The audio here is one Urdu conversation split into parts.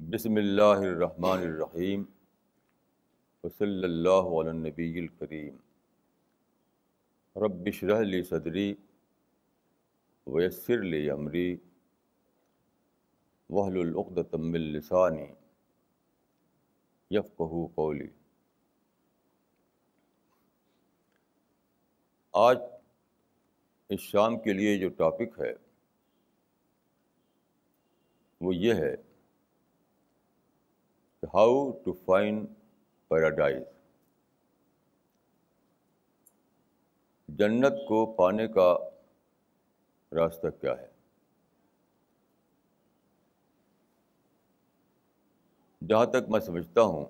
بسم اللہ الرحمن الرحیم وصلی اللہ علی نبی الکریم رب شرح لی صدری ویسر لی عمری وحل العقدم السانی یفقہ قولی آج اس شام کے لیے جو ٹاپک ہے، وہ یہ ہے ہاؤ ٹو فائن پیراڈائز جنت کو پانے کا راستہ کیا ہے؟ جہاں تک میں سمجھتا ہوں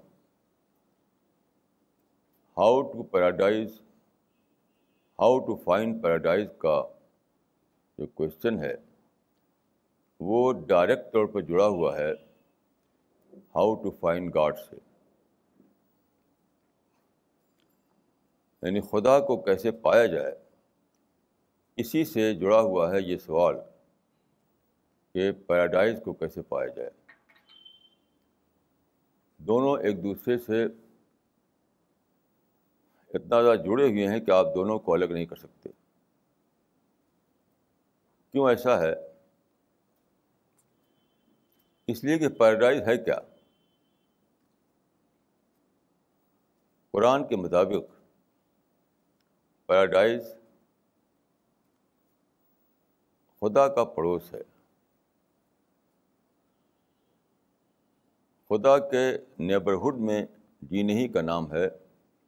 how to paradise how to find paradise کا جو کوشچن ہے، وہ ڈائریکٹ طور پہ جڑا ہوا ہے ہاؤ ٹو فائن گاڈ سے۔ یعنی خدا کو کیسے پایا جائے، اسی سے جڑا ہوا ہے یہ سوال کہ پیراڈائز کو کیسے پایا جائے۔ دونوں ایک دوسرے سے اتنا زیادہ جڑے ہوئے ہیں کہ آپ دونوں کو الگ نہیں کر سکتے۔ کیوں ایسا ہے؟ اس لیے کہ پیراڈائز ہے کیا؟ قرآن کے مطابق پیراڈائز خدا کا پڑوس ہے۔ خدا کے نیبرہڈ میں جینے ہی کا نام ہے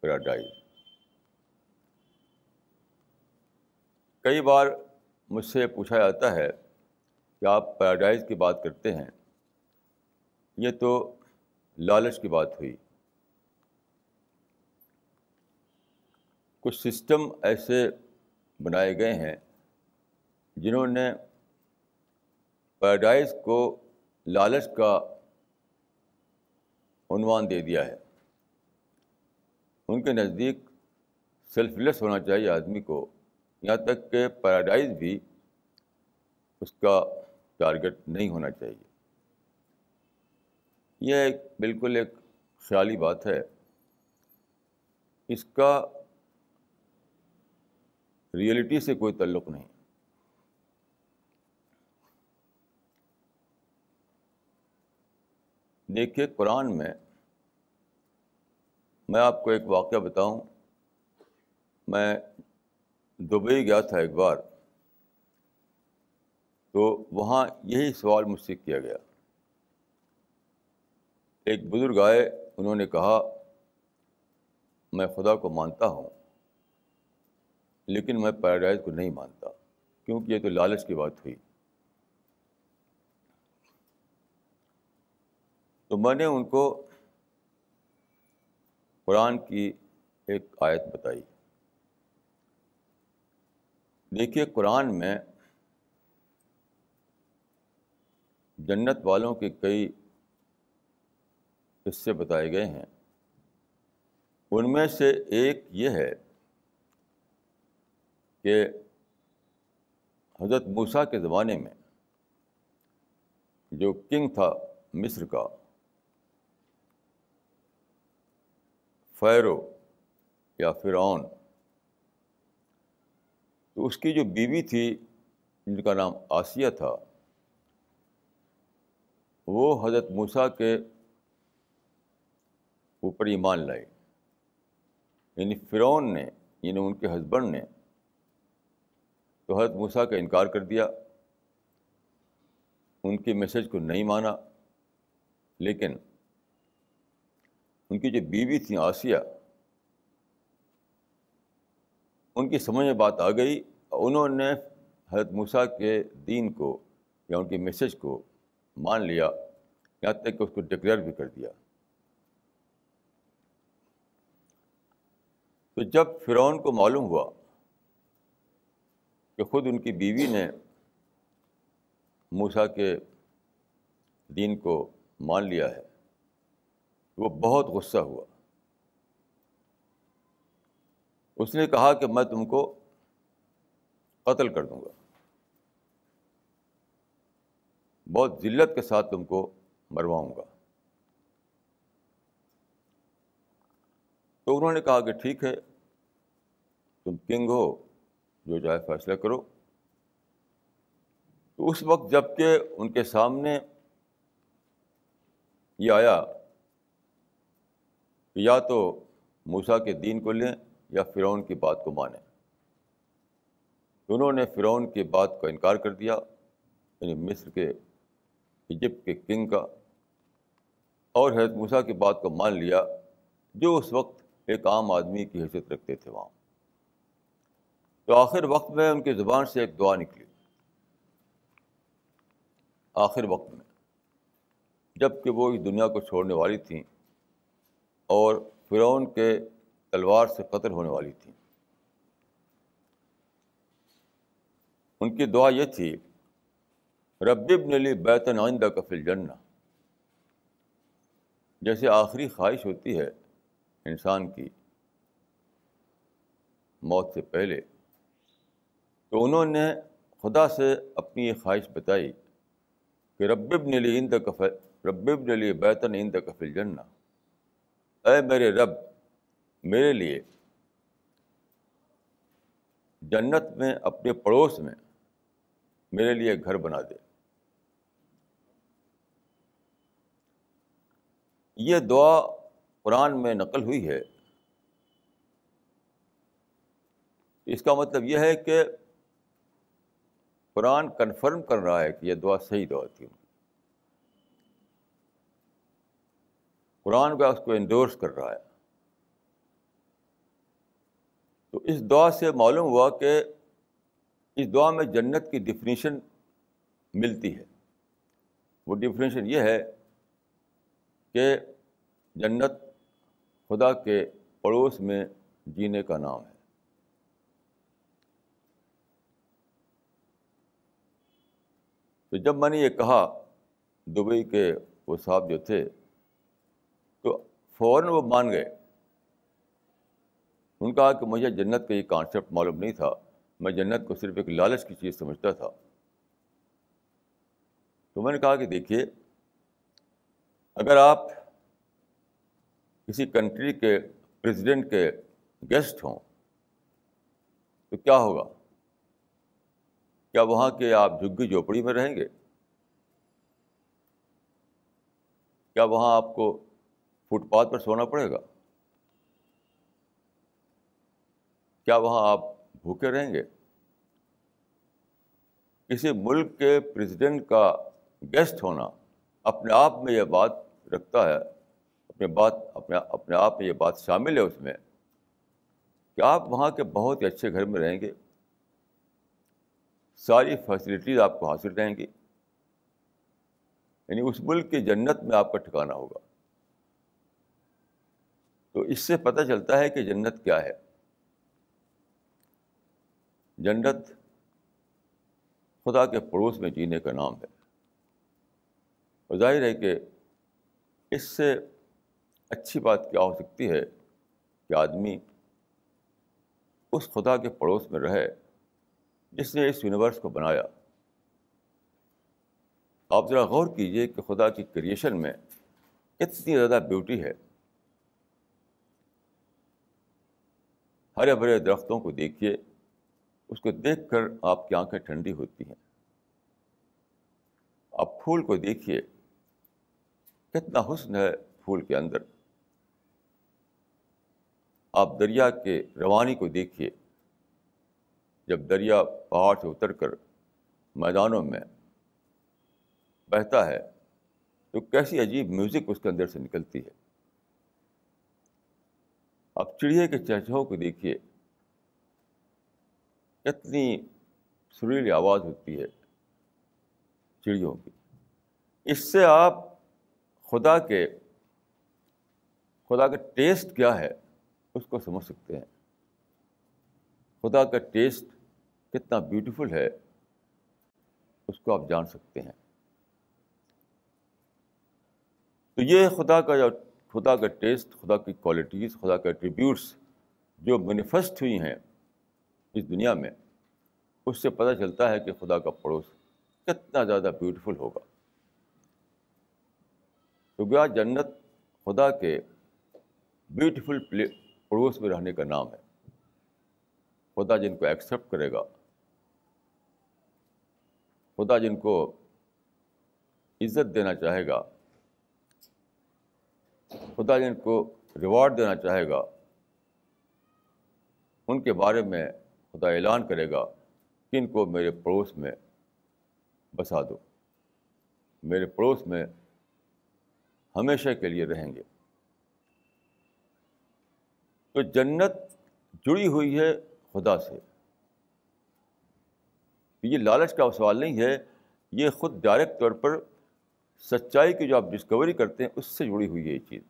پیراڈائز کئی بار مجھ سے پوچھا جاتا ہے کہ آپ پیراڈائز کی بات کرتے ہیں۔ یہ تو لالچ کی بات ہوئی۔ کچھ سسٹم ایسے بنائے گئے ہیں جنہوں نے پیراڈائز کو لالچ کا عنوان دے دیا ہے۔ ان کے نزدیک سیلف لیس ہونا چاہیے آدمی کو۔ یہاں تک کہ پیراڈائز بھی اس کا ٹارگیٹ نہیں ہونا چاہیے۔ یہ ایک بالکل ایک خیالی بات ہے۔ اس کا ریئلٹی سے کوئی تعلق نہیں۔ دیکھیے قرآن میں میں آپ کو ایک واقعہ بتاؤں۔ میں دبئی گیا تھا ایک بار، تو وہاں یہی سوال مجھ سے کیا گیا۔ ایک بزرگ آئے، انہوں نے کہا، میں خدا کو مانتا ہوں، لیکن میں پیراڈائز کو نہیں مانتا، کیونکہ یہ تو لالچ کی بات ہوئی۔ تو میں نے ان کو قرآن کی ایک آیت بتائی۔ دیکھیے قرآن میں جنت والوں کے کئی قصے بتائے گئے ہیں۔ ان میں سے ایک یہ ہے کہ حضرت موسیٰ کے زمانے میں جو کنگ تھا مصر کا، فیرو یا فرعون تو اس کی جو بیوی تھی، جن کا نام آسیہ تھا، وہ حضرت موسیٰ کے اوپر ایمان لائی یعنی فرعون نے یعنی ان کے ہسبینڈ نے تو حضرت موسیٰ کا انکار کر دیا۔ ان کے میسج کو نہیں مانا، لیکن ان کی جو بیوی تھیں آسیہ ان کی سمجھ میں بات آ گئی۔ انہوں نے حضرت موسیٰ کے دین کو یا ان کے میسج کو مان لیا، یہاں تک کہ اس کو ڈکلیئر بھی کر دیا۔ تو جب فرعون کو معلوم ہوا کہ خود ان کی بیوی نے موسا کے دین کو مان لیا ہے، وہ بہت غصہ ہوا۔ اس نے کہا کہ میں تم کو قتل کر دوں گا۔ بہت ذلت کے ساتھ تم کو مرواؤں گا۔ تو انہوں نے کہا کہ ٹھیک ہے، تم کنگ ہو، جو چاہے فیصلہ کرو۔ تو اس وقت جبکہ ان کے سامنے یہ آیا کہ یا تو موسا کے دین کو لیں یا فرعون کی بات کو مانیں۔ انہوں نے فرعون کی بات کا انکار کر دیا یعنی مصر کے، ایجپٹ کے کنگ کا، اور حضرت موسیٰ کی بات کو مان لیا، جو اس وقت ایک عام آدمی کی حیثیت رکھتے تھے وہاں۔ تو آخر وقت میں ان کی زبان سے ایک دعا نکلی۔ آخر وقت میں، جبکہ وہ اس دنیا کو چھوڑنے والی تھیں اور فرعون کے تلوار سے قتل ہونے والی تھیں۔ ان کی دعا یہ تھی ربیب نلی بیتن آئندہ کفل جنّا جیسے آخری خواہش ہوتی ہے انسان کی موت سے پہلے۔ تو انہوں نے خدا سے اپنی یہ خواہش بتائی کہ ربب نلی اند کفل ربب نلی بیتن اند کفل جنّا اے میرے رب میرے لیے جنت میں اپنے پڑوس میں میرے لیے گھر بنا دے۔ یہ دعا قرآن میں نقل ہوئی ہے۔ اس کا مطلب یہ ہے کہ قرآن کنفرم کر رہا ہے کہ یہ دعا صحیح دعا تھی۔ قرآن کا اس کو انڈورس کر رہا ہے۔ تو اس دعا سے معلوم ہوا کہ اس دعا میں جنت کی ڈیفینیشن ملتی ہے۔ وہ ڈیفینیشن یہ ہے کہ جنت خدا کے پڑوس میں جینے کا نام ہے۔ تو جب میں نے یہ کہا دبئی کے وہ صاحب جو تھے، تو فوراً وہ مان گئے۔ ان کہا کہ مجھے جنت کا یہ کانسیپٹ معلوم نہیں تھا۔ میں جنت کو صرف ایک لالچ کی چیز سمجھتا تھا۔ تو میں نے کہا کہ دیکھیے، اگر آپ کسی کنٹری کے پریزیڈنٹ کے گیسٹ ہوں، تو کیا ہوگا؟ کیا وہاں کے آپ جھگی جھوپڑی میں رہیں گے؟ کیا وہاں آپ کو فٹ پاتھ پر سونا پڑے گا؟ کیا وہاں آپ بھوکے رہیں گے؟ کسی ملک کے پریزیڈنٹ کا گیسٹ ہونا اپنے آپ میں یہ بات رکھتا ہے، اپنے بات، اپنے اپنے آپ میں یہ بات شامل ہے اس میں۔ کہ آپ وہاں کے بہت ہی اچھے گھر میں رہیں گے؟ ساری فیسلٹیز آپ کو حاصل رہیں گی۔ یعنی اس ملک کی جنت میں آپ کا ٹھکانا ہوگا۔ تو اس سے پتہ چلتا ہے کہ جنت کیا ہے۔ جنت خدا کے پڑوس میں جینے کا نام ہے۔ اور ظاہر ہے کہ اس سے اچھی بات کیا ہو سکتی ہے کہ آدمی اس خدا کے پڑوس میں رہے جس نے اس یونیورس کو بنایا۔ آپ ذرا غور کیجیے کہ خدا کی کریشن میں کتنی زیادہ بیوٹی ہے۔ ہرے بھرے درختوں کو دیکھیے۔ اس کو دیکھ کر آپ کی آنکھیں ٹھنڈی ہوتی ہیں۔ آپ پھول کو دیکھیے۔ کتنا حسن ہے پھول کے اندر۔ آپ دریا کے روانی کو دیکھیے۔ جب دریا پہاڑ سے اتر کر میدانوں میں بہتا ہے، تو کیسی عجیب میوزک اس کے اندر سے نکلتی ہے۔ آپ چڑیا کے چہچہوں کو دیکھیے۔ کتنی سریلی آواز ہوتی ہے چڑیوں کی، اس سے آپ خدا کے، خدا کا ٹیسٹ کیا ہے اس کو سمجھ سکتے ہیں۔ خدا کا ٹیسٹ کتنا بیوٹیفل ہے اس کو آپ جان سکتے ہیں۔ تو یہ خدا کا جو، خدا کا ٹیسٹ، خدا کی کوالٹیز خدا کا ایٹریبیوٹس جو مینیفسٹ ہوئی ہیں اس دنیا میں اس سے پتہ چلتا ہے کہ خدا کا پڑوس کتنا زیادہ بیوٹیفل ہوگا۔ تو جنت خدا کے بیوٹیفل پلے پڑوس میں رہنے کا نام ہے۔ خدا جن کو ایکسیپٹ کرے گا، خدا جن کو عزت دینا چاہے گا، خدا جن کو ریوارڈ دینا چاہے گا، ان کے بارے میں خدا اعلان کرے گا کہ ان کو میرے پڑوس میں بسا دو۔ میرے پڑوس میں ہمیشہ کے لیے رہیں گے۔ تو جنت جڑی ہوئی ہے خدا سے۔ یہ لالچ کا سوال نہیں ہے، یہ خود ڈائریکٹ طور پر سچائی کی جو آپ ڈسکوری کرتے ہیں، اس سے جڑی ہوئی ہے یہ چیز۔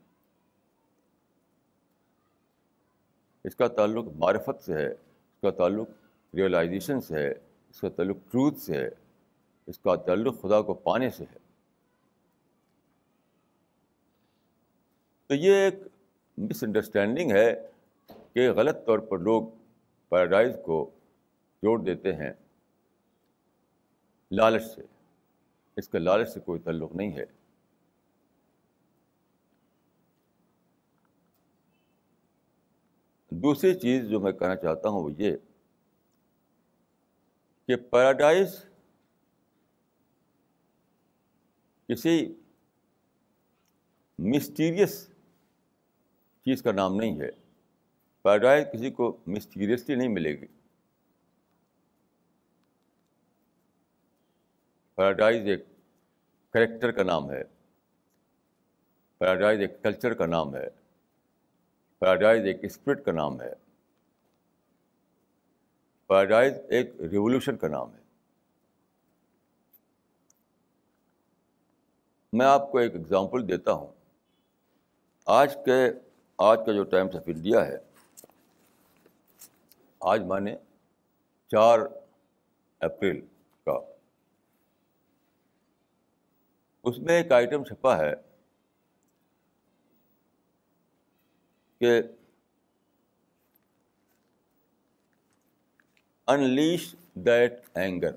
اس کا تعلق معرفت سے ہے۔ کا تعلق ریئلائزیشن سے ہے، اس کا تعلق ٹروتھ سے ہے، اس کا تعلق خدا کو پانے سے ہے۔ تو یہ ایک مس انڈرسٹینڈنگ ہے کہ غلط طور پر لوگ پیراڈائز کو جوڑ دیتے ہیں لالچ سے۔ اس کا لالچ سے کوئی تعلق نہیں ہے۔ دوسری چیز جو میں کہنا چاہتا ہوں وہ یہ کہ پیراڈائز کسی مسٹیریس چیز کا نام نہیں ہے۔ پیراڈائز کسی کو مسٹیریسلی نہیں ملے گی۔ پیراڈائز ایک کریکٹر کا نام ہے۔ پیراڈائز ایک کلچر کا نام ہے۔ پیراڈائز ایک اسپرٹ کا نام ہے۔ پیراڈائز ایک ریولیوشن کا نام ہے۔ میں آپ کو ایک ایگزامپل دیتا ہوں۔ آج کے، آج کا جو ٹائمس آف انڈیا ہے، آج میں نے چار اپریل کا۔ اس میں ایک آئٹم چھپا ہے۔ کہ unleash that anger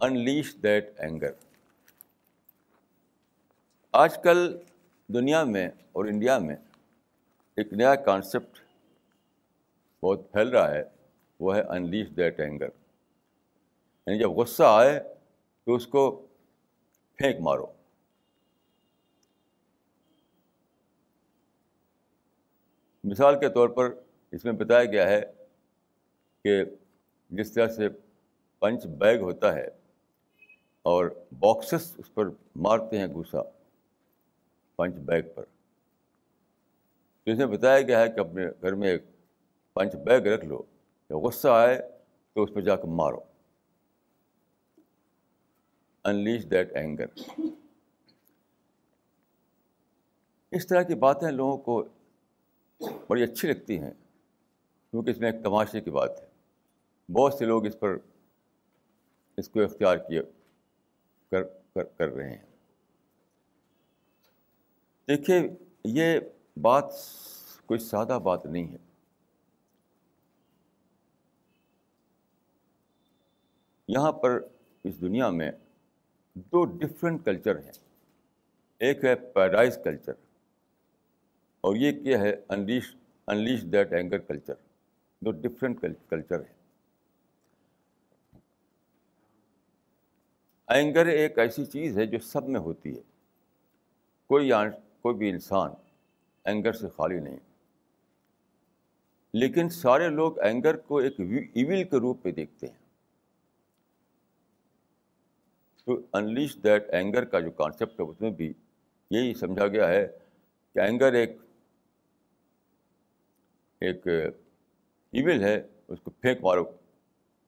unleash that anger آج کل دنیا میں اور انڈیا میں ایک نیا کانسیپٹ بہت پھیل رہا ہے، وہ ہے انلیش دیٹ اینگر یعنی جب غصہ آئے تو اس کو پھینک مارو۔ مثال کے طور پر اس میں بتایا گیا ہے کہ جس طرح سے پنچ بیگ ہوتا ہے اور باکسز اس پر مارتے ہیں غصہ پنچ بیگ پر، تو اس میں بتایا گیا ہے کہ اپنے گھر میں ایک پنچ بیگ رکھ لو جب غصہ آئے تو اس پہ جا کر مارو۔ انلیش دیٹ اینگر اس طرح کی باتیں لوگوں کو بڑی اچھی لگتی ہیں، کیونکہ اس میں ایک تماشے کی بات ہے۔ بہت سے لوگ اس پر اس کو اختیار کیے کر کر کر رہے ہیں۔ دیکھیے، یہ بات کوئی سادہ بات نہیں ہے۔ یہاں پر اس دنیا میں دو ڈفرینٹ کلچر ہیں۔ ایک ہے پیراڈائز کلچر اور یہ کیا ہے؟ Unleash unleash that anger culture do different culture ہے۔ اینگر ایک ایسی چیز ہے جو سب میں ہوتی ہے۔ کوئی کوئی بھی انسان اینگر سے خالی نہیں۔ لیکن سارے لوگ اینگر کو ایک ایول کے روپ میں دیکھتے ہیں۔ تو انلیش دیٹ اینگر کا جو کانسیپٹ ہے، اس میں بھی یہی سمجھا گیا ہے کہ اینگر ایک ایک ایول ہے، اس کو پھینک مارو۔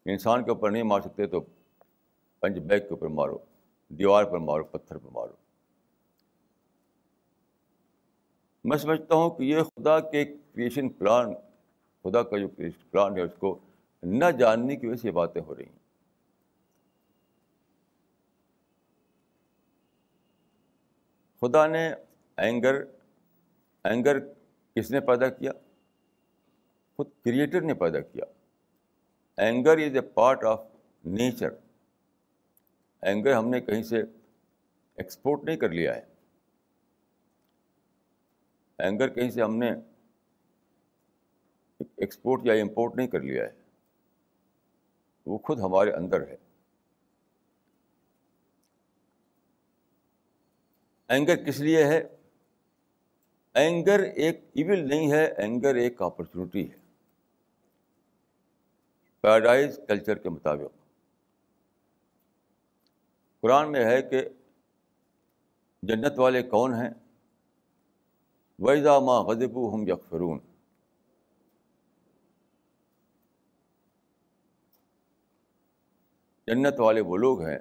انسان کے اوپر نہیں مار سکتے تو پنچ بیگ کے اوپر مارو، دیوار پر مارو، پتھر پر مارو۔ میں سمجھتا ہوں کہ یہ خدا کے کریشن پلان خدا کا جو کریشن پلان ہے، اس کو نہ جاننے کی وجہ سے یہ باتیں ہو رہی ہیں۔ خدا نے اینگر اینگر کس نے پیدا کیا؟ خود کریٹر نے پیدا کیا۔ Anger is a part of nature anger ہم نے کہیں سے ایکسپورٹ نہیں کر لیا ہے۔ اینگر کہیں سے ہم نے ایکسپورٹ یا امپورٹ نہیں کر لیا ہے۔ وہ خود ہمارے اندر ہے۔ اینگر کس لیے ہے؟ اینگر ایک ایون نہیں ہے اینگر ایک اپرچونیٹی ہے۔ پیراڈائز کلچر کے مطابق۔ قرآن میں ہے کہ جنت والے کون ہیں؟ ویزا ماں غذب ہم یکفرون جنت والے وہ لوگ ہیں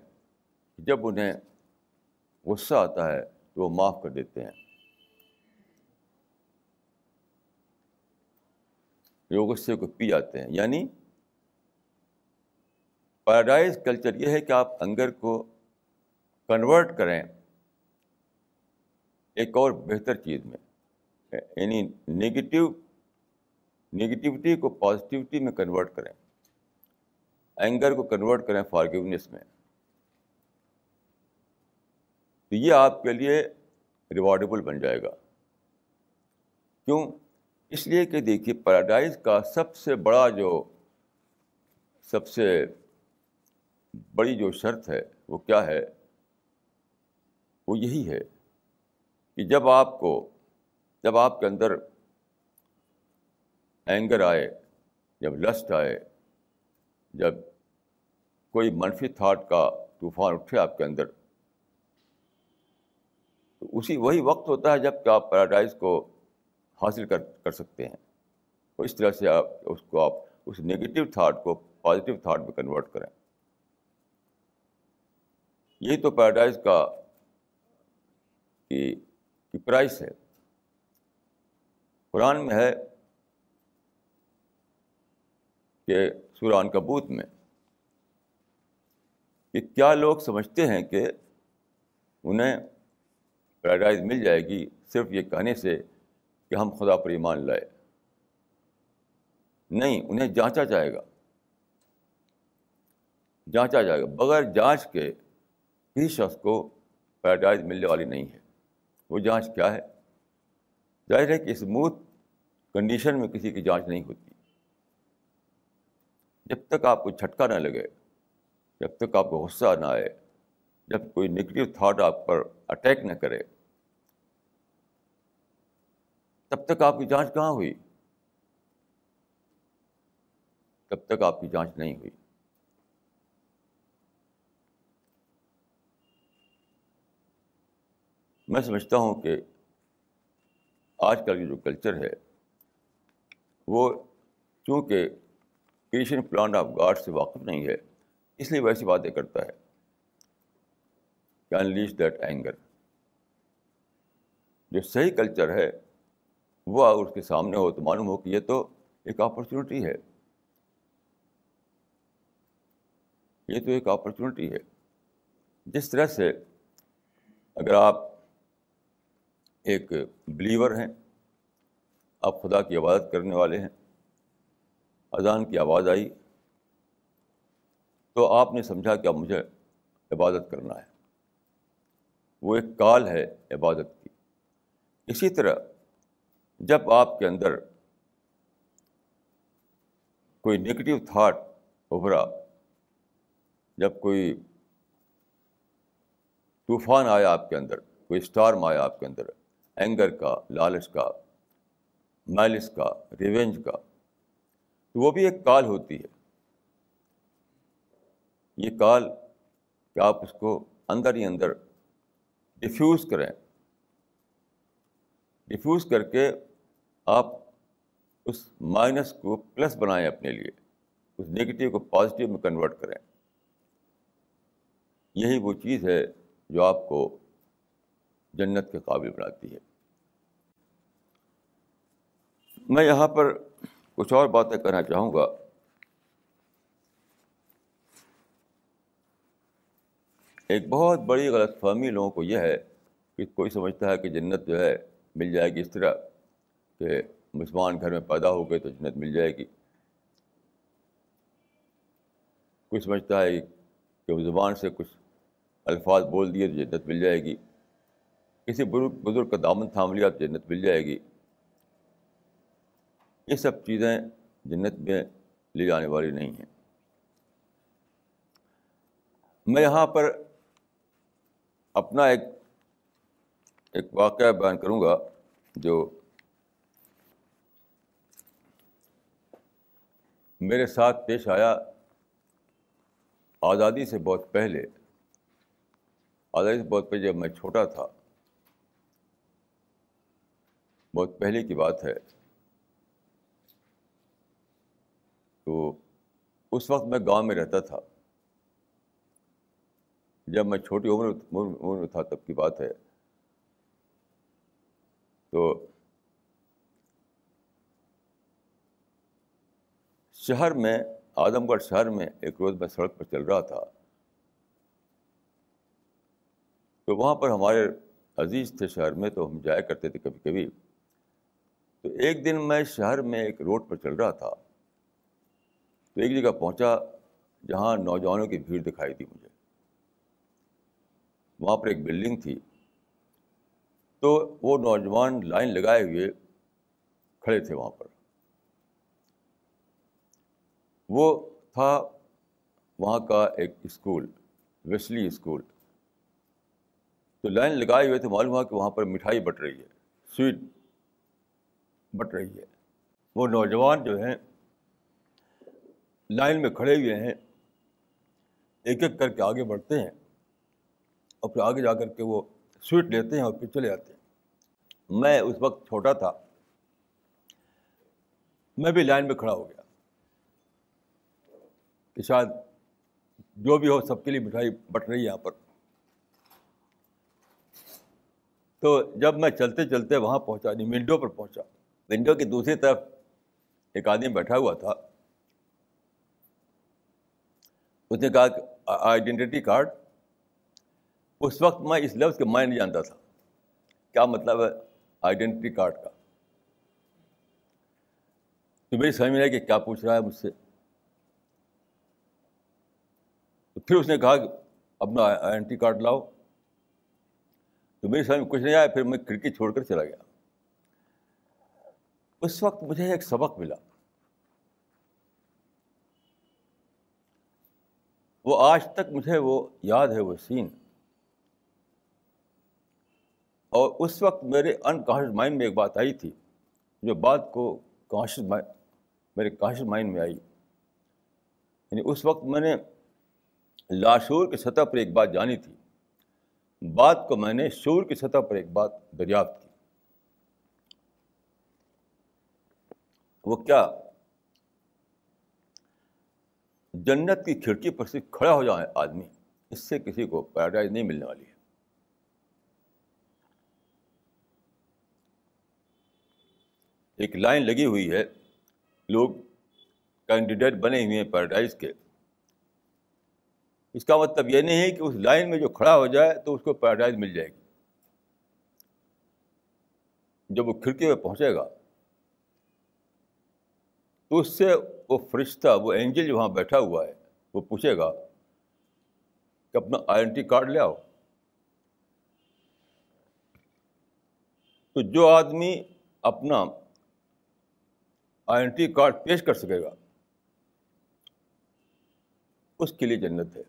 جب انہیں غصہ آتا ہے تو وہ معاف کر دیتے ہیں۔ جو غصے کو پی جاتے ہیں یعنی پیراڈائز کلچر یہ ہے کہ آپ انگر کو کنورٹ کریں ایک اور بہتر چیز میں یعنی نگیٹو نگیٹیوٹی کو پازیٹیوٹی میں کنورٹ کریں اینگر کو کنورٹ کریں فارگیونیس میں۔ تو یہ آپ کے لیے ریوارڈیبل بن جائے گا۔ کیوں؟ اس لیے کہ دیکھیے پیراڈائز کا سب سے بڑا جو، سب سے بڑی جو شرط ہے، وہ کیا ہے؟ وہ یہی ہے کہ جب آپ کو، جب آپ کے اندر اینگر آئے، جب لسٹ آئے، جب کوئی منفی تھاٹ کا طوفان اٹھے آپ کے اندر، تو اسی وہی وقت ہوتا ہے جبکہ آپ پیراڈائز کو حاصل کر کر سکتے ہیں۔ تو اس طرح سے آپ، اس کو آپ، اس نگیٹو تھاٹ کو پازیٹیو تھاٹ میں کنورٹ کریں۔ یہی تو پیراڈائز کا کی پرائس ہے۔ قرآن میں ہے کہ سوران کبوت میں کہ کیا لوگ سمجھتے ہیں کہ انہیں پیراڈائز مل جائے گی صرف یہ کہنے سے کہ ہم خدا پر ایمان لائے۔ نہیں، انہیں جانچا جائے گا۔ جانچا جائے گا۔ بغیر جانچ کے کسی شخص کو پیراڈائز ملنے والی نہیں ہے۔ وہ جانچ کیا ہے؟ ظاہر ہے کہ اسموتھ کنڈیشن میں کسی کی جانچ نہیں ہوتی۔ جب تک آپ کو جھٹکا نہ لگے، جب تک آپ کو غصہ نہ آئے، جب کوئی نگیٹو تھاٹ آپ پر اٹیک نہ کرے، تب تک آپ کی جانچ کہاں ہوئی؟ تب تک آپ کی جانچ نہیں ہوئی۔ میں سمجھتا ہوں کہ آج کل کی جو کلچر ہے، وہ چونکہ کریشن پلان آف گاڈ سے واقف نہیں ہے، اس لیے ویسی باتیں کرتا ہے۔ کین لیچ دیٹ اینگر جو صحیح کلچر ہے، وہ اگر اس کے سامنے ہو تو معلوم ہو کہ یہ تو ایک اپرچونیٹی ہے۔ یہ تو ایک اپرچونیٹی ہے۔ جس طرح سے اگر آپ ایک بلیور ہیں آپ خدا کی عبادت کرنے والے ہیں۔ اذان کی آواز آئی تو آپ نے سمجھا کہ اب مجھے عبادت کرنا ہے۔ وہ ایک کال ہے عبادت کی۔ اسی طرح جب آپ کے اندر کوئی نگیٹو تھاٹ ابھرا، جب کوئی طوفان آیا آپ کے اندر، کوئی اسٹارم آیا آپ کے اندر اینگر کا، لالچ کا مالس کا ریونج کا، تو وہ بھی ایک کال ہوتی ہے۔ یہ کال کہ آپ اس کو اندر ہی اندر ڈیفیوز کریں۔ ڈیفیوز کر کے آپ اس مائنس کو پلس بنائیں اپنے لیے۔ اس نگیٹیو کو پازیٹیو میں کنورٹ کریں۔ یہی وہ چیز ہے جو آپ کو جنت کے قابل بناتی ہے۔ میں یہاں پر کچھ اور باتیں کرنا چاہوں گا۔ ایک بہت بڑی غلط فہمی لوگوں کو یہ ہے کہ کوئی سمجھتا ہے کہ جنت جو ہے مل جائے گی اس طرح کہ مسلمان گھر میں پیدا ہو گئے تو جنت مل جائے گی۔ کوئی سمجھتا ہے کہ وہ زبان سے کچھ الفاظ بول دیے تو جنت مل جائے گی۔ کسی بزرگ بزرگ کا دامن تھام لیا تو جنت مل جائے گی۔ یہ سب چیزیں جنت میں لی جانے والی نہیں ہیں۔ میں یہاں پر اپنا ایک ایک واقعہ بیان کروں گا جو میرے ساتھ پیش آیا آزادی سے بہت پہلے۔ آزادی سے بہت پہلے جب میں چھوٹا تھا، بہت پہلے کی بات ہے۔ تو اس وقت میں گاؤں میں رہتا تھا۔ جب میں چھوٹی عمر عمر میں تھا تب کی بات ہے۔ تو شہر میں اعظم گڑھ شہر میں ایک روز میں سڑک پر چل رہا تھا۔ تو وہاں پر ہمارے عزیز تھے شہر میں، تو ہم جایا کرتے تھے کبھی کبھی۔ تو ایک دن میں شہر میں ایک روڈ پر چل رہا تھا۔ تو ایک جگہ پہنچا جہاں نوجوانوں کی بھیڑ دکھائی دی مجھے۔ وہاں پر ایک بلڈنگ تھی۔ تو وہ نوجوان لائن لگائے ہوئے کھڑے تھے وہاں پر۔ وہ تھا وہاں کا ایک اسکول، ویسلی اسکول۔ تو لائن لگائے ہوئے تھے، معلوم ہوا کہ وہاں پر مٹھائی بٹ رہی ہے، سویٹ بٹ رہی ہے۔ وہ نوجوان جو ہیں لائن میں کھڑے ہوئے ہیں، ایک ایک کر کے آگے بڑھتے ہیں اور پھر آگے جا کر کے وہ سویٹ لیتے ہیں اور پھر چلے جاتے ہیں۔ میں اس وقت چھوٹا تھا، میں بھی لائن میں کھڑا ہو گیا۔ کہ شاید جو بھی ہو سب کے لیے مٹھائی بٹ رہی ہے یہاں پر۔ تو جب میں چلتے چلتے وہاں پہنچا نہیں ونڈو پر پہنچا۔ ونڈو کی دوسری طرف ایک آدمی بیٹھا ہوا تھا۔ اس نے کہا کہ آئیڈینٹی کارڈ اس وقت میں اس لفظ کے میں نہیں جانتا تھا۔ کیا مطلب ہے آئیڈینٹی کارڈ کا؟ تو میری سمجھ میں آئی کہ کیا پوچھ رہا ہے مجھ سے۔ تو پھر اس نے کہا کہ اپنا آئیڈینٹی کارڈ لاؤ۔ تو میری سمجھ میں کچھ نہیں آیا، پھر میں کھڑکی چھوڑ کر چلا گیا۔ اس وقت مجھے ایک سبق ملا۔ وہ آج تک مجھے وہ یاد ہے وہ سین۔ اور اس وقت میرے انکانشیس مائنڈ میں ایک بات آئی تھی، جو بات کو کانشیس مائنڈ میرے کانشیس مائنڈ میں آئی۔ یعنی اس وقت میں نے لاشور کی سطح پر ایک بات جانی تھی۔ بات کو میں نے شور کی سطح پر ایک بات دریافت کی۔ وہ کیا جنت کی کھڑکی پر سے کھڑا ہو جائے آدمی، اس سے کسی کو پیراڈائز نہیں ملنے والی ہے۔ ایک لائن لگی ہوئی ہے، لوگ کینڈیڈیٹ بنے ہوئے ہیں پیراڈائز کے۔ اس کا مطلب یہ نہیں ہے کہ اس لائن میں جو کھڑا ہو جائے تو اس کو پیراڈائز مل جائے گی۔ جب وہ کھڑکی میں پہنچے گا تو اس سے وہ فرشتہ، وہ اینجل جو وہاں بیٹھا ہوا ہے، وہ پوچھے گا کہ اپنا آئیڈینٹی کارڈ لے آؤ۔ تو جو آدمی اپنا آئیڈینٹی کارڈ پیش کر سکے گا، اس کے لیے جنت ہے۔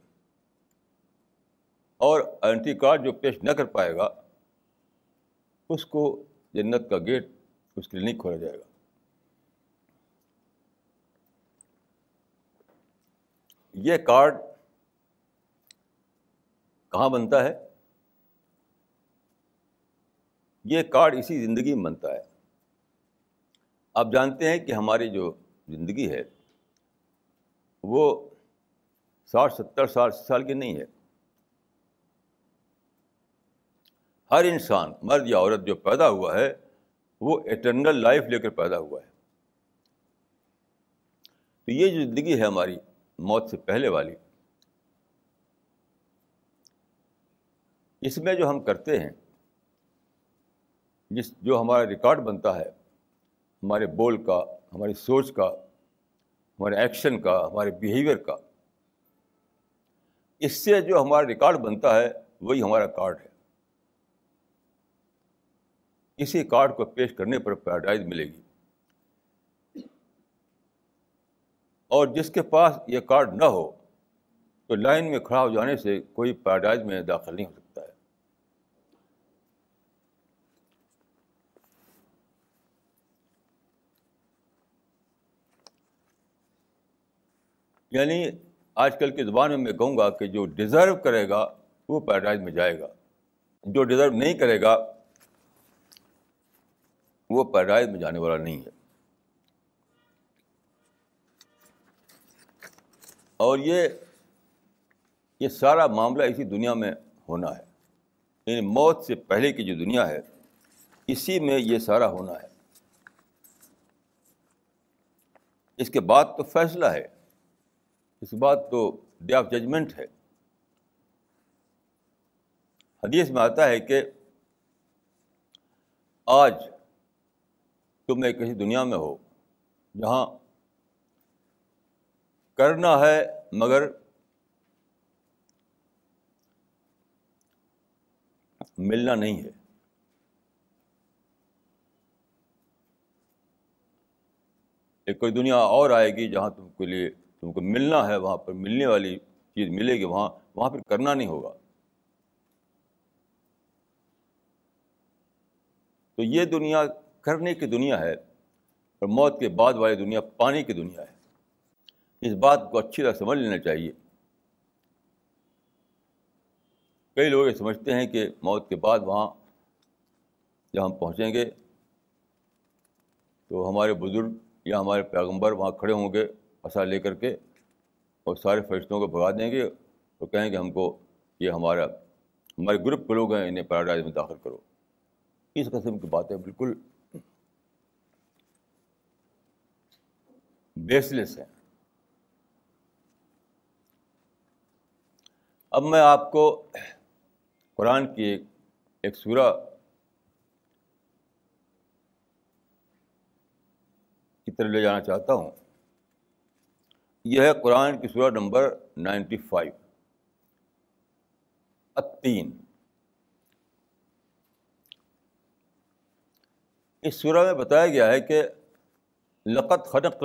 اور آئیڈینٹی کارڈ جو پیش نہ کر پائے گا، اس کو جنت کا گیٹ اس کے لیے نہیں کھولا جائے گا۔ یہ کارڈ کہاں بنتا ہے؟ یہ کارڈ اسی زندگی میں بنتا ہے۔ آپ جانتے ہیں کہ ہماری جو زندگی ہے، وہ ساٹھ ستر سال سال کی نہیں ہے۔ ہر انسان، مرد یا عورت جو پیدا ہوا ہے، وہ اٹرنل لائف لے کر پیدا ہوا ہے۔ تو یہ جو زندگی ہے ہماری موت سے پہلے والی۔ اس میں جو ہم کرتے ہیں، جس جو ہمارا ریکارڈ بنتا ہے، ہمارے بول کا، ہماری سوچ کا، ہمارے ایکشن کا، ہمارے بیہیویئر کا، اس سے جو ہمارا ریکارڈ بنتا ہے، وہی ہمارا کارڈ ہے۔ اسی کارڈ کو پیش کرنے پر پیراڈائز ملے گی۔ اور جس کے پاس یہ کارڈ نہ ہو، تو لائن میں کھڑا ہو جانے سے کوئی پیراڈائز میں داخل نہیں ہو سکتا ہے۔ یعنی آج کل کی زبان میں میں کہوں گا کہ جو ڈیزرو کرے گا، وہ پیراڈائز میں جائے گا۔ جو ڈیزرو نہیں کرے گا، وہ پیراڈائز میں جانے والا نہیں ہے۔ اور یہ یہ سارا معاملہ اسی دنیا میں ہونا ہے۔ یعنی موت سے پہلے کی جو دنیا ہے، اسی میں یہ سارا ہونا ہے۔ اس کے بعد تو فیصلہ ہے، اس بات تو ڈے آف ججمنٹ ہے۔ حدیث میں آتا ہے کہ آج تم ایک کسی دنیا میں ہو جہاں کرنا ہے، مگر ملنا نہیں ہے۔ ایک کوئی دنیا اور آئے گی جہاں تم کے لیے تم کو ملنا ہے، وہاں پر ملنے والی چیز ملے گی، وہاں وہاں پھر کرنا نہیں ہوگا۔ تو یہ دنیا کرنے کی دنیا ہے اور موت کے بعد والی دنیا پانی کی دنیا ہے۔ اس بات کو اچھی طرح سمجھ لینا چاہیے۔ کئی لوگ یہ سمجھتے ہیں کہ موت کے بعد وہاں جب ہم پہنچیں گے تو ہمارے بزرگ یا ہمارے پیغمبر وہاں کھڑے ہوں گے اثر لے کر کے اور سارے فرشتوں کو بھگا دیں گے اور کہیں گے ہم کو یہ ہمارا، ہمارے گروپ کے لوگ ہیں، انہیں پیراڈائز میں داخل کرو۔ اس قسم کی باتیں بالکل بیس لیس ہیں۔ اب میں آپ کو قرآن کی ایک سورہ کی طرف لے جانا چاہتا ہوں۔ یہ ہے قرآن کی سورہ نمبر نائنٹی فائیو۔ تین اس سورہ میں بتایا گیا ہے کہ لقت خلق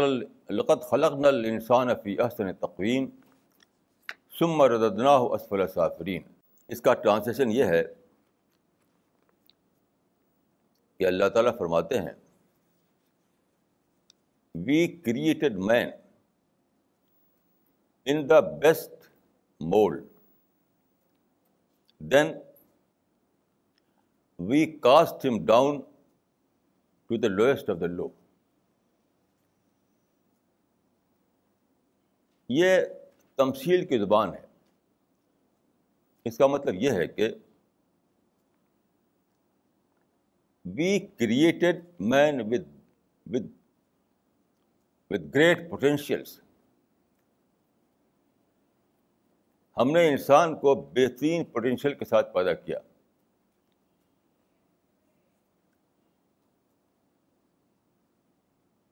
لقت خلق نل انسان فی احسن تقویم۔ سم ردنا اسفل سافرین۔ اس کا ٹرانسلیشن یہ ہے کہ اللہ تعالیٰ فرماتے ہیں we created man in the best mould then we cast him down to the lowest of the low یہ تمسیل کی زبان ہے۔ اس کا مطلب یہ ہے کہ we created man with with with great potentials ہم نے انسان کو بہترین پوٹینشیل کے ساتھ پیدا کیا۔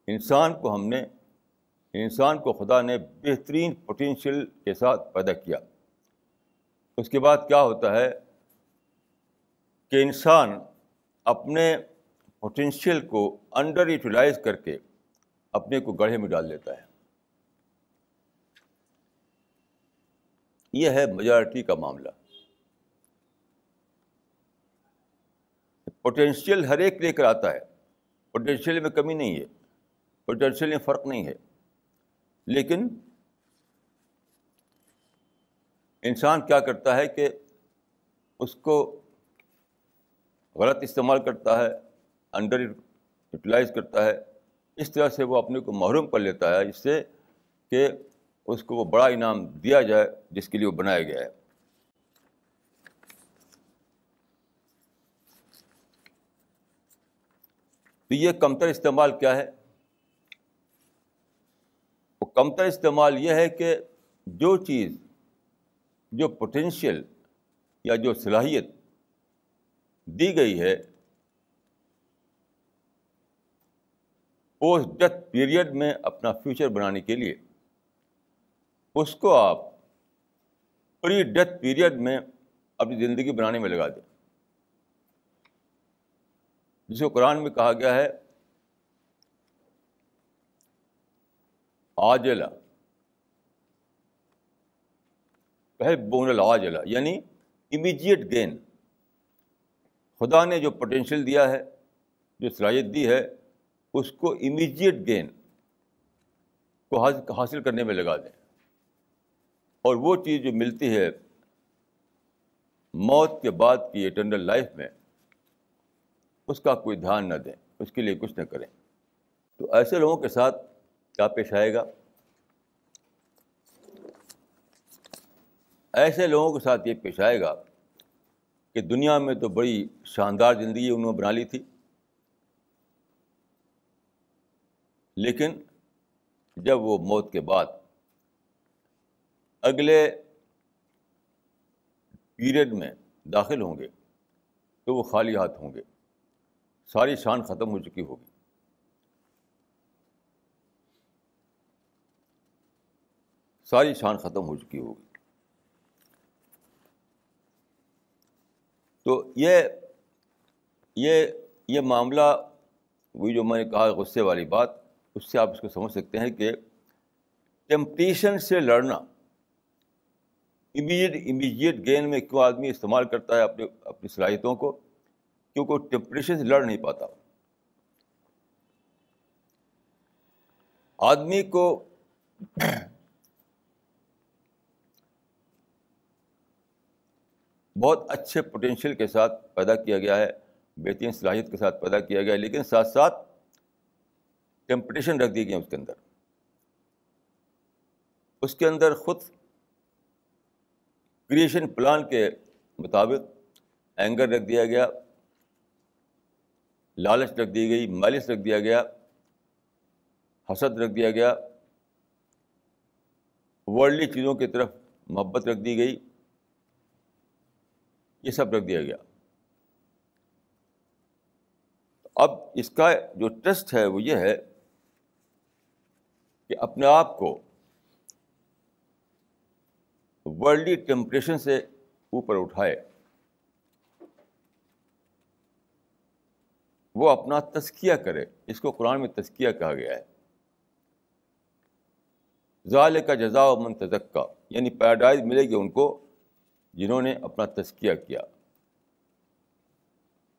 انسان کو ہم نے انسان کو خدا نے بہترین پوٹینشیل کے ساتھ پیدا کیا۔ اس کے بعد کیا ہوتا ہے کہ انسان اپنے پوٹینشیل کو انڈر یوٹیلائز کر کے اپنے کو گڑھے میں ڈال دیتا ہے۔ یہ ہے میجارٹی کا معاملہ۔ پوٹینشیل ہر ایک لے کر آتا ہے۔ پوٹینشیل میں کمی نہیں ہے۔ پوٹینشیل میں فرق نہیں ہے۔ لیکن انسان کیا کرتا ہے کہ اس کو غلط استعمال کرتا ہے انڈر یوٹیلائز کرتا ہے۔ اس طرح سے وہ اپنے کو محروم کر لیتا ہے، اس سے کہ اس کو وہ بڑا انعام دیا جائے جس کے لیے وہ بنایا گیا ہے۔ تو یہ کمتر استعمال کیا ہے؟ وہ کمتر استعمال یہ ہے کہ جو چیز، جو پوٹینشیل یا جو صلاحیت دی گئی ہے، اس ڈیتھ پیریڈ میں اپنا فیوچر بنانے کے لیے، اس کو آپ پری ڈیتھ پیریڈ میں اپنی زندگی بنانے میں لگا دیں۔ جس کو قرآن میں کہا گیا ہے آجلا پہلے بون العاجلا یعنی امیجیٹ گین خدا نے جو پوٹینشیل دیا ہے، جو صلاحیت دی ہے، اس کو امیجیٹ گین کو حاصل کرنے میں لگا دیں۔ اور وہ چیز جو ملتی ہے موت کے بعد کی اٹرنل لائف میں، اس کا کوئی دھیان نہ دیں، اس کے لیے کچھ نہ کریں۔ تو ایسے لوگوں کے ساتھ کیا پیش آئے گا؟ ایسے لوگوں کے ساتھ یہ پیش آئے گا کہ دنیا میں تو بڑی شاندار زندگی انہوں نے بنا لی تھی، لیکن جب وہ موت کے بعد اگلے پیریڈ میں داخل ہوں گے تو وہ خالی ہاتھ ہوں گے، ساری شان ختم ہو چکی ہوگی۔ ساری شان ختم ہو چکی ہوگی۔ تو یہ یہ یہ معاملہ، وہی جو میں نے کہا غصے والی بات، اس سے آپ اس کو سمجھ سکتے ہیں کہ ٹیمپٹیشن سے لڑنا امیجیٹ امیجیٹ گین میں کیوں آدمی استعمال کرتا ہے اپنے، اپنی صلاحیتوں کو؟ کیونکہ وہ ٹیمپٹیشن سے لڑ نہیں پاتا۔ آدمی کو بہت اچھے پوٹینشیل کے ساتھ پیدا کیا گیا ہے، بہترین صلاحیت کے ساتھ پیدا کیا گیا ہے، لیکن ساتھ ساتھ ٹیمپٹیشن رکھ دی گئی اس کے اندر۔ اس کے اندر خود کریشن پلان کے مطابق اینگر رکھ دیا گیا، لالچ رکھ دی گئی، مالش رکھ دیا گیا، حسد رکھ دیا گیا ورلڈلی چیزوں کی طرف محبت رکھ دی گئی۔ یہ سب رکھ دیا گیا۔ اب اس کا جو ٹیسٹ ہے وہ یہ ہے کہ اپنے آپ کو ورلڈلی ٹیمپریشن سے اوپر اٹھائے۔ وہ اپنا تسکیہ کرے۔ اس کو قرآن میں تسکیہ کہا گیا ہے۔ ظال کا جزا و منتظک کا یعنی پیراڈائز ملے گی ان کو جنہوں نے اپنا تسکیہ کیا۔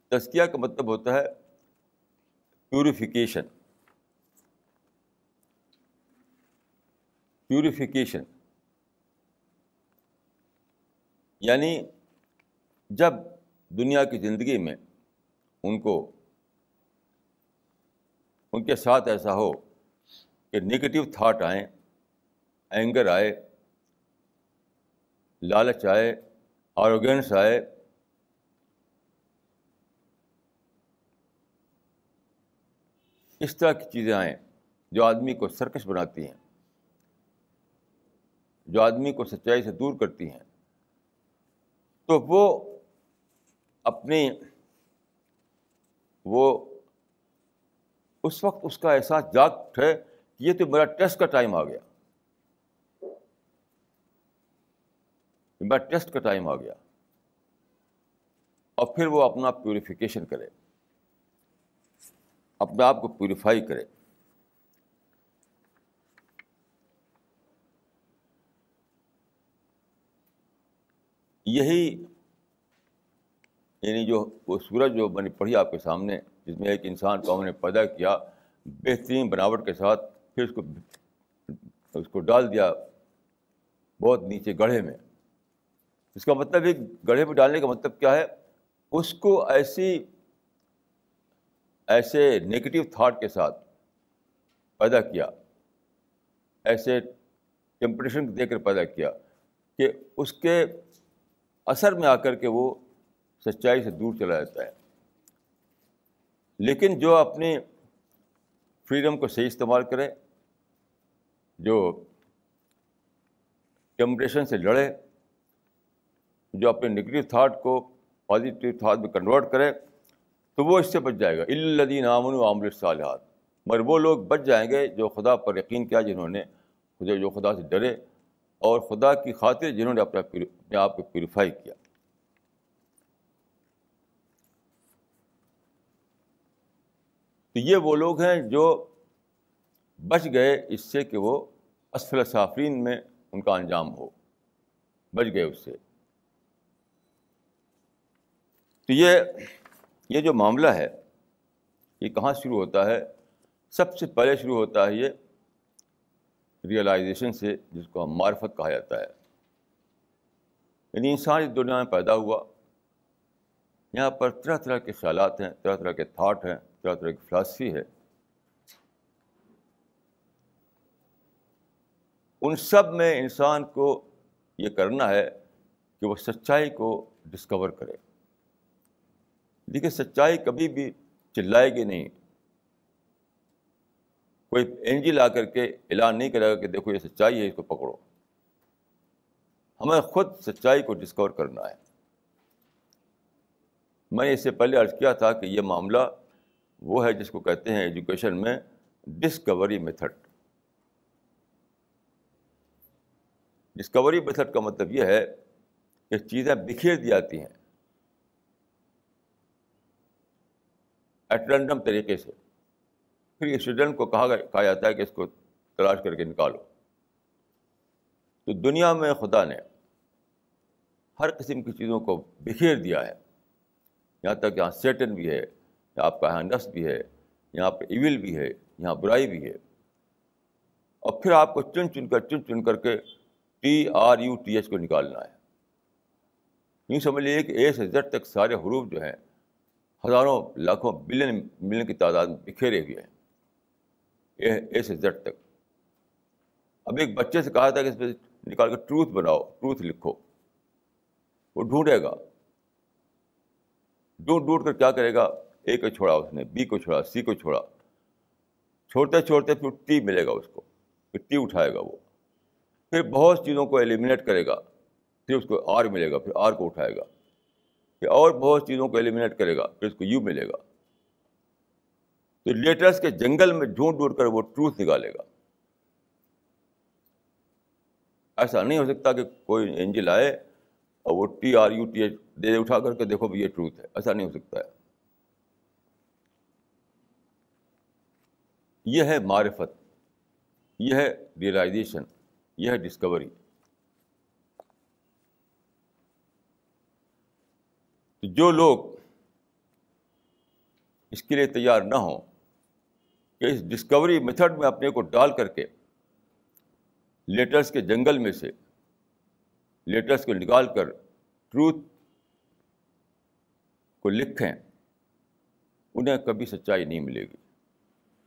تسکیہ کا مطلب ہوتا ہے پیوریفیکیشن پیوریفیکیشن یعنی جب دنیا کی زندگی میں ان کو ان کے ساتھ ایسا ہو کہ نگیٹو تھاٹ آئیں اینگر آئے، لالچ آئے آروگینس آئے اس طرح کی چیزیں آئیں جو آدمی کو سرکش بناتی ہیں، جو آدمی کو سچائی سے دور کرتی ہیں۔ تو وہ اپنی، وہ اس وقت اس کا احساس جاگ ہے کہ یہ تو میرا ٹیسٹ کا ٹائم آ گیا۔ میرا ٹیسٹ کا ٹائم آ گیا اور پھر وہ اپنا پیوریفیکیشن کرے، اپنے آپ کو پیوریفائی کرے۔ یہی یعنی جو وہ سورج جو میں نے پڑھی آپ کے سامنے، جس میں ایک انسان کو ہم نے پیدا کیا بہترین بناوٹ کے ساتھ، پھر اس کو اس کو ڈال دیا بہت نیچے گڑھے میں۔ اس کا مطلب ایک گڑھے میں ڈالنے کا مطلب کیا ہے؟ اس کو ایسی، ایسے نگیٹو تھاٹ کے ساتھ پیدا کیا، ایسے ٹیمپریشن دے کر پیدا کیا کہ اس کے اثر میں آ کر کے وہ سچائی سے دور چلا جاتا ہے۔ لیکن جو اپنی فریڈم کو صحیح استعمال کرے، جو ٹیمپریشن سے لڑے جو اپنے نگیٹو تھاٹ کو پازیٹیو تھاٹ میں کنورٹ کرے، تو وہ اس سے بچ جائے گا۔ الدین امن و عامل صالحات مگر وہ لوگ بچ جائیں گے جو خدا پر یقین کیا، جنہوں نے خدا جو خدا سے ڈرے اور خدا کی خاطر جنہوں نے اپنا اپنے آپ کو پیوریفائی کیا۔ تو یہ وہ لوگ ہیں جو بچ گئے اس سے کہ وہ اسفل صافرین میں ان کا انجام ہو۔ بچ گئے اس سے۔ تو یہ یہ جو معاملہ ہے، یہ کہاں شروع ہوتا ہے؟ سب سے پہلے شروع ہوتا ہے یہ ریئلائزیشن سے، جس کو ہم معرفت کہا جاتا ہے۔ یعنی انسان اس دنیا میں پیدا ہوا۔ یہاں پر طرح طرح کے خیالات ہیں، طرح طرح کے تھاٹ ہیں، طرح طرح کی فلاسفی ہے۔ ان سب میں انسان کو یہ کرنا ہے کہ وہ سچائی کو ڈسکور کرے۔ دیکھیے سچائی کبھی بھی چلائے گی نہیں۔ کوئی این جی لا کر کے اعلان نہیں کرے گا کہ دیکھو یہ سچائی ہے، اس کو پکڑو۔ ہمیں خود سچائی کو ڈسکور کرنا ہے۔ میں اس سے پہلے عرض کیا تھا کہ یہ معاملہ وہ ہے جس کو کہتے ہیں ایجوکیشن میں ڈسکوری میتھڈ ڈسکوری میتھڈ کا مطلب یہ ہے کہ چیزیں بکھیر دی جاتی ہیں۔ ایٹ رینڈم طریقے سے۔ پھر اسٹوڈنٹ کو کہا کہا جاتا ہے کہ اس کو تلاش کر کے نکالو۔ تو دنیا میں خدا نے ہر قسم کی چیزوں کو بکھیر دیا ہے۔ یہاں تک یہاں سیٹن بھی ہے، یہاں آپ کا یہاں نس بھی ہے، یہاں پہ ایول بھی ہے، یہاں برائی بھی ہے۔ اور پھر آپ کو چن چن کر چن چن کر کے T R U T H کو نکالنا ہے۔ یوں سمجھ لیجیے کہ اے سے زد تک سارے حروف جو ہیں ہزاروں لاکھوں بلین ملین کی تعداد میں بکھیرے ہوئے ہیں۔ اے سے زد تک۔ اب ایک بچے سے کہا تھا کہ اس پہ نکال کے ٹروتھ بناؤ، ٹروتھ لکھو۔ وہ ڈھونڈے گا۔ ڈھونڈ ڈھونڈ کر کیا کرے گا؟ اے کو چھوڑا اس نے بی کو چھوڑا سی کو چھوڑا۔ چھوڑتے چھوڑتے پھر ٹی ملے گا اس کو۔ پھر ٹی اٹھائے گا وہ۔ پھر بہت چیزوں کو ایلیمنیٹ کرے گا۔ پھر اس کو آر ملے گا، پھر آر کو اٹھائے گا۔ پھر اور بہت چیزوں کو ایلیمنیٹ کرے گا، پھر اس کو یو ملے گا۔ تو لیٹرس کے جنگل میں ڈھونڈ ڈھونڈ کر وہ ٹروتھ نکالے گا۔ ایسا نہیں ہو سکتا کہ کوئی انجل آئے اور وہ T R U T H دے اٹھا کر کے دیکھو یہ ٹروتھ ہے۔ ایسا نہیں ہو سکتا ہے۔ یہ ہے معرفت، یہ ہے ریئلائزیشن یہ ہے ڈسکوری تو جو لوگ اس کے لیے تیار نہ ہوں کہ اس ڈسکوری میتھڈ میں اپنے کو ڈال کر کے لیٹرس کے جنگل میں سے لیٹرس کو نکال کر ٹروتھ کو لکھیں، انہیں کبھی سچائی نہیں ملے گی۔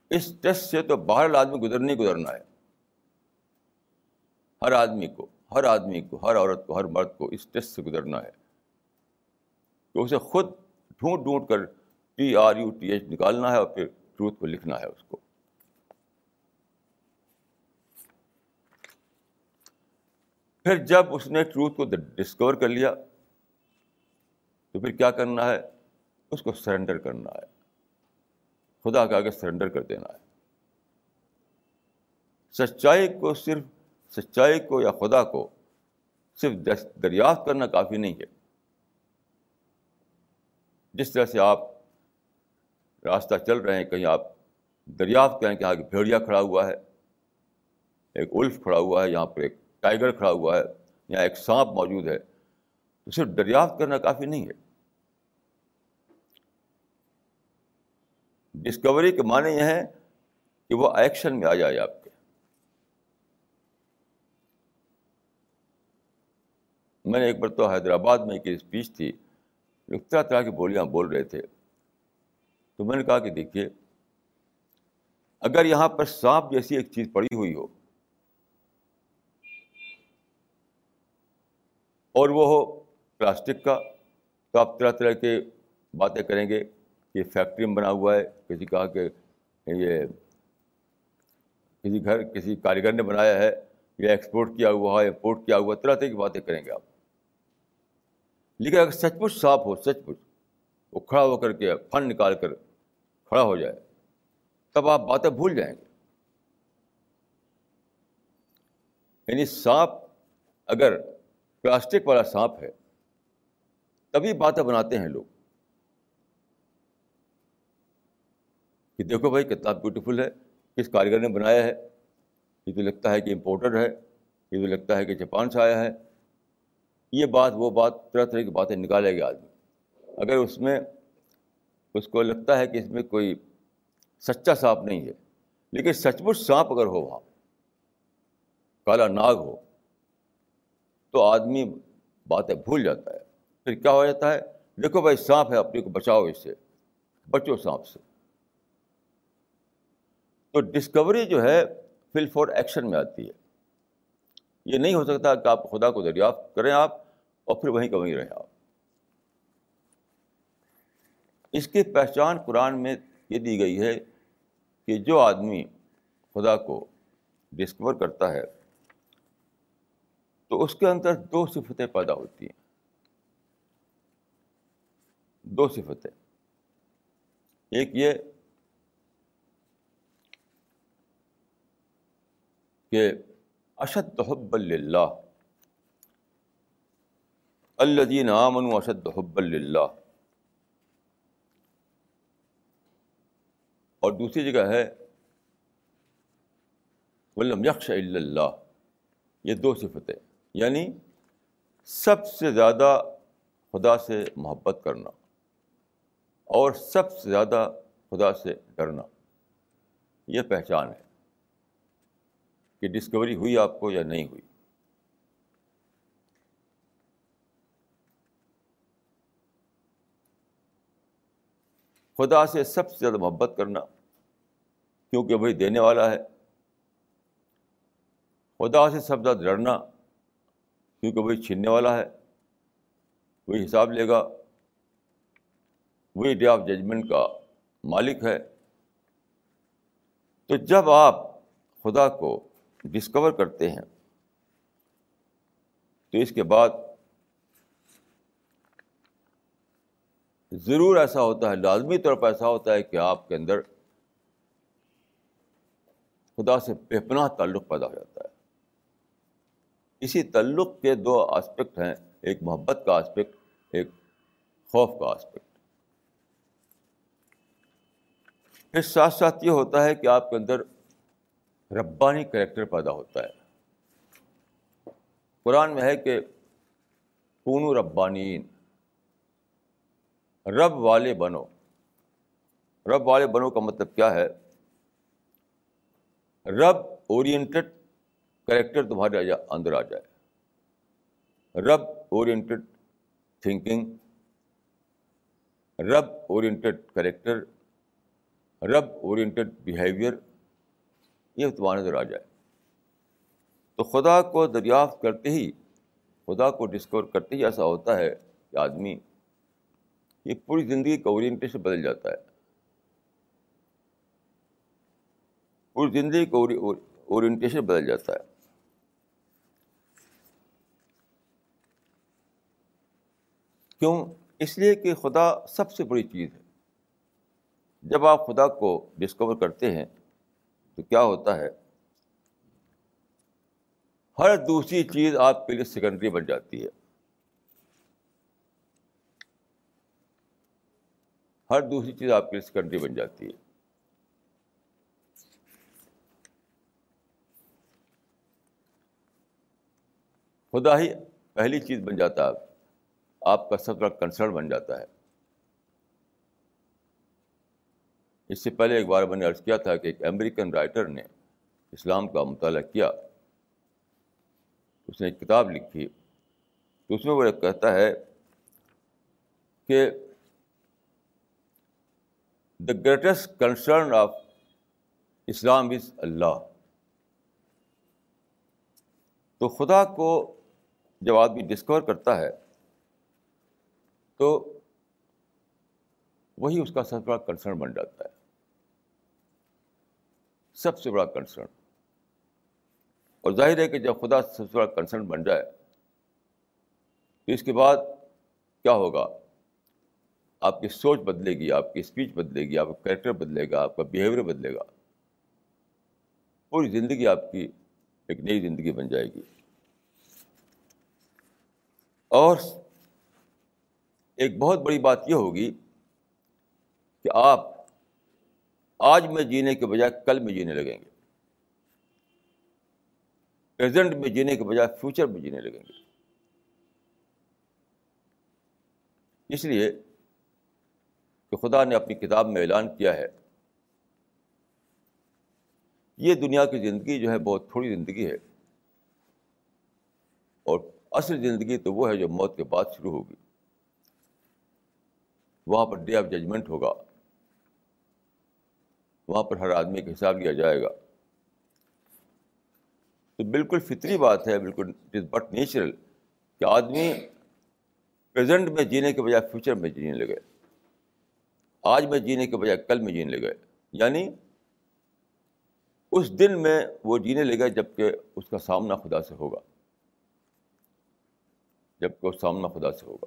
اس ٹیسٹ سے تو باہر آدمی گزرنے گزرنا ہے۔ ہر آدمی کو، ہر آدمی کو، ہر عورت کو، ہر مرد کو اس ٹیسٹ سے گزرنا ہے۔ تو اسے خود ڈھونڈ ڈھونڈ کر T R U T H نکالنا ہے اور پھر ٹروتھ کو لکھنا ہے اس کو۔ پھر جب اس نے ٹروتھ کو ڈسکور کر لیا، تو پھر کیا کرنا ہے؟ اس کو سرنڈر کرنا ہے۔ خدا کے آگے سرنڈر کر دینا ہے۔ سچائی کو صرف، سچائی کو یا خدا کو صرف دریافت کرنا کافی نہیں ہے۔ جس طرح سے آپ راستہ چل رہے ہیں، کہیں آپ دریافت کریں کہ یہاں بھیڑیا کھڑا ہوا ہے، ایک الف کھڑا ہوا ہے، یہاں پر ایک ٹائیگر کھڑا ہوا ہے، یہاں ایک سانپ موجود ہے، تو صرف دریافت کرنا کافی نہیں ہے۔ ڈسکوری کے معنی یہ ہے کہ وہ ایکشن میں آ جائے آپ کے۔ میں نے ایک بار تو حیدرآباد میں ایک اسپیچ تھی۔ طرح طرح کی بولیاں بول رہے تھے۔ تو میں نے کہا کہ دیکھیے، اگر یہاں پر سانپ جیسی ایک چیز پڑی ہوئی ہو اور وہ ہو پلاسٹک کا، تو آپ طرح طرح کے باتیں کریں گے کہ فیکٹری میں بنا ہوا ہے، کسی کہا کہ یہ کسی گھر، کسی کاریگر نے بنایا ہے یا ایکسپورٹ کیا ہوا ہے امپورٹ کیا ہوا، طرح طرح کی باتیں کریں گے آپ۔ لیکن اگر سچ مچ صاف ہو سچ مچ وہ کھڑا ہو کر کے فن نکال کر کھڑا ہو جائے، تب آپ باتیں بھول جائیں گے۔ یعنی سانپ اگر پلاسٹک والا سانپ ہے، تبھی باتیں بناتے ہیں لوگ۔ کہ دیکھو بھائی، کتنا بیوٹیفل ہے، کس کاریگر نے بنایا ہے؟ یہ تو لگتا ہے کہ امپورٹر ہے، یہ تو لگتا ہے کہ جاپان سے آیا ہے۔ یہ بات، وہ بات طرح طرح کی باتیں نکالے گا آدمی۔ اگر اس میں، اس کو لگتا ہے کہ اس میں کوئی سچا سانپ نہیں ہے، لیکن سچ مچ سانپ اگر ہو وہاں، کالا ناگ ہو، تو آدمی باتیں بھول جاتا ہے۔ پھر کیا ہو جاتا ہے؟ دیکھو بھائی، سانپ ہے اپنے کو بچاؤ اس سے، بچو سانپ سے۔ تو ڈسکوری جو ہے فل فور ایکشن میں آتی ہے۔ یہ نہیں ہو سکتا کہ آپ خدا کو دریافت کریں آپ اور پھر وہیں کا وہیں رہیں آپ۔ اس کی پہچان قرآن میں یہ دی گئی ہے کہ جو آدمی خدا کو ڈسکور کرتا ہے، تو اس کے اندر دو صفتیں پیدا ہوتی ہیں۔ دو صفتیں۔ ایک یہ کہ اشد حب اللہ الدین عامن اشد حب اللہ اور دوسری جگہ ہے، ولم یکش اللہ یہ دو صفتیں یعنی سب سے زیادہ خدا سے محبت کرنا اور سب سے زیادہ خدا سے ڈرنا. یہ پہچان ہے۔ کہ ڈسکوری ہوئی آپ کو یا نہیں ہوئی۔ خدا سے سب سے زیادہ محبت کرنا کیونکہ وہی دینے والا ہے۔ خدا سے سب زیادہ ڈرنا کیونکہ وہی چھیننے والا ہے، وہی حساب لے گا، وہی ڈے آف ججمنٹ کا مالک ہے۔ تو جب آپ خدا کو ڈسکور کرتے ہیں۔ تو اس کے بعد ضرور ایسا ہوتا ہے، لازمی طور پر ایسا ہوتا ہے کہ آپ کے اندر خدا سے بے پناہ تعلق پیدا ہو جاتا ہے۔ اسی تعلق کے دو آسپیکٹ ہیں، ایک محبت کا آسپیکٹ ایک خوف کا آسپیکٹ پھر ساتھ ساتھ یہ ہوتا ہے کہ آپ کے اندر ربانی کریکٹر پیدا ہوتا ہے۔ قرآن میں ہے کہ کون ربانین رب والے بنو۔ رب والے بنو کا مطلب کیا ہے؟ رب اورینٹڈ کریکٹر تمہارے اندر آ جائے۔ رب اورینٹڈ تھنکنگ، رب اورینٹڈ کریکٹر، رب اورینٹڈ بیہیویئر یہ تمہارے نظر آ جائے۔ تو خدا کو دریافت کرتے ہی، خدا کو ڈسکور کرتے ہی ایسا ہوتا ہے کہ آدمی، یہ پوری زندگی کا اورینٹیشن بدل جاتا ہے۔ پوری زندگی کا اورینٹیشن بدل جاتا ہے۔ کیوں؟ اس لیے کہ خدا سب سے بڑی چیز ہے۔ جب آپ خدا کو ڈسکور کرتے ہیں تو کیا ہوتا ہے؟ ہر دوسری چیز آپ کے لیے سیکنڈری بن جاتی ہے۔ ہر دوسری چیز آپ کے لیے سیکنڈری بن جاتی ہے۔ خدا ہی پہلی چیز بن جاتا ہے۔ آپ کا سب بڑا کنسرن بن جاتا ہے۔ اس سے پہلے ایک بار میں نے عرض کیا تھا کہ ایک امریکن رائٹر نے اسلام کا مطالعہ کیا، اس نے ایک کتاب لکھی، تو اس میں وہ کہتا ہے کہ the greatest concern of Islam is Allah تو خدا کو جب آدمی ڈسکور کرتا ہے، تو وہی اس کا سب بڑا کنسرن بن جاتا ہے۔ سب سے بڑا کنسرن اور ظاہر ہے کہ جب خدا سب سے بڑا کنسرن بن جائے، تو اس کے بعد کیا ہوگا؟ آپ کی سوچ بدلے گی، آپ کی اسپیچ بدلے گی، آپ کا کریکٹر بدلے گا، آپ کا بیہیویئر بدلے گا۔ پوری زندگی آپ کی ایک نئی زندگی بن جائے گی۔ اور ایک بہت بڑی بات یہ ہوگی کہ آپ آج میں جینے کے بجائے کل میں جینے لگیں گے۔ پریزنٹ میں جینے کے بجائے فیوچر میں جینے لگیں گے۔ اس لیے کہ خدا نے اپنی کتاب میں اعلان کیا ہے۔ یہ دنیا کی زندگی جو ہے بہت تھوڑی زندگی ہے۔ اور اصل زندگی تو وہ ہے جو موت کے بعد شروع ہوگی۔ وہاں پر ڈے آف ججمنٹ ہوگا۔ وہاں پر ہر آدمی کا حساب لیا جائے گا۔ تو بالکل فطری بات ہے، بالکل اٹ از بٹ نیچرل کہ آدمی پریزنٹ میں جینے کے بجائے فیوچر میں جینے لگے۔ آج میں جینے کے بجائے کل میں جینے لگے۔ یعنی اس دن میں وہ جینے لگے جبکہ اس کا سامنا خدا سے ہوگا۔ جبکہ اس سامنا خدا سے ہوگا۔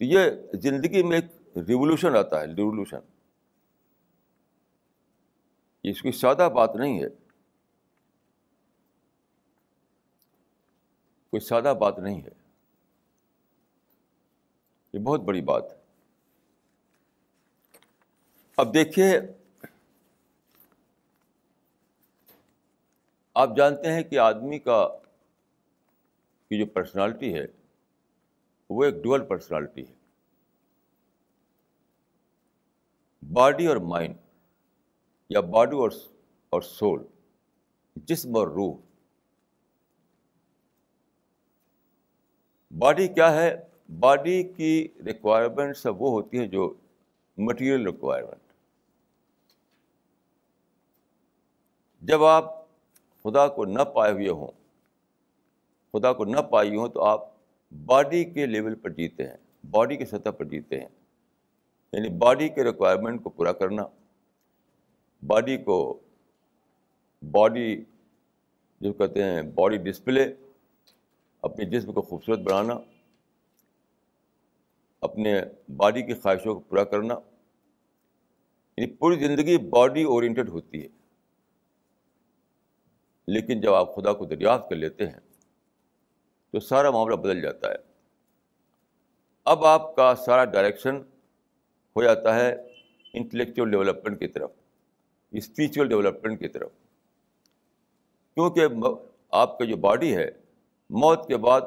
یہ زندگی میں ایک ریولیوشن آتا ہے ریولیوشن اس کی سادہ بات نہیں ہے۔ کوئی سادہ بات نہیں ہے۔ یہ بہت بڑی بات ہے۔ اب دیکھیے، آپ جانتے ہیں کہ آدمی کا، کی جو پرسنالٹی ہے وہ ایک ڈوئل پرسنالٹی ہے۔ باڈی اور مائنڈ یا باڈی اور اور سول جسم اور روح۔ باڈی کیا ہے؟ باڈی کی ریکوائرمنٹ سب وہ ہوتی ہیں جو مٹیریل ریکوائرمنٹ جب آپ خدا کو نہ پائے ہوئے ہوں، خدا کو نہ پائی ہوں تو آپ باڈی کے لیول پر جیتے ہیں، باڈی کی سطح پر جیتے ہیں۔ یعنی باڈی کے ریکوائرمنٹ کو پورا کرنا، باڈی کو باڈی جو کہتے ہیں باڈی ڈسپلے اپنے جسم کو خوبصورت بنانا، اپنے باڈی کی خواہشوں کو پورا کرنا۔ یعنی پوری زندگی باڈی اورینٹیڈ ہوتی ہے۔ لیکن جب آپ خدا کو دریافت کر لیتے ہیں تو سارا معاملہ بدل جاتا ہے۔ اب آپ کا سارا ڈائریکشن ہو جاتا ہے انٹلیکچوئل ڈیولپمنٹ کی طرف اسپریچول ڈیولپمنٹ کی طرف۔ کیونکہ آپ کا جو باڈی ہے، موت کے بعد،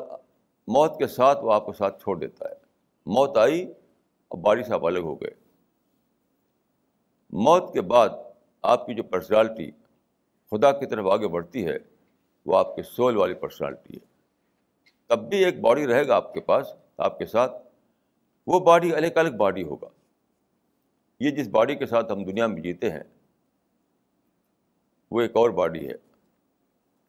موت کے ساتھ وہ آپ کو ساتھ چھوڑ دیتا ہے۔ موت آئی اور باڈی سے آپ الگ ہو گئے۔ موت کے بعد آپ کی جو پرسنالٹی خدا کی طرف آگے بڑھتی ہے، وہ آپ کے سول والی پرسنالٹی ہے۔ تب بھی ایک باڈی رہے گا آپ کے پاس، آپ کے ساتھ، وہ باڈی الگ الگ باڈی ہوگا۔ یہ جس باڈی کے ساتھ ہم دنیا میں جیتے ہیں، وہ ایک اور باڈی ہے۔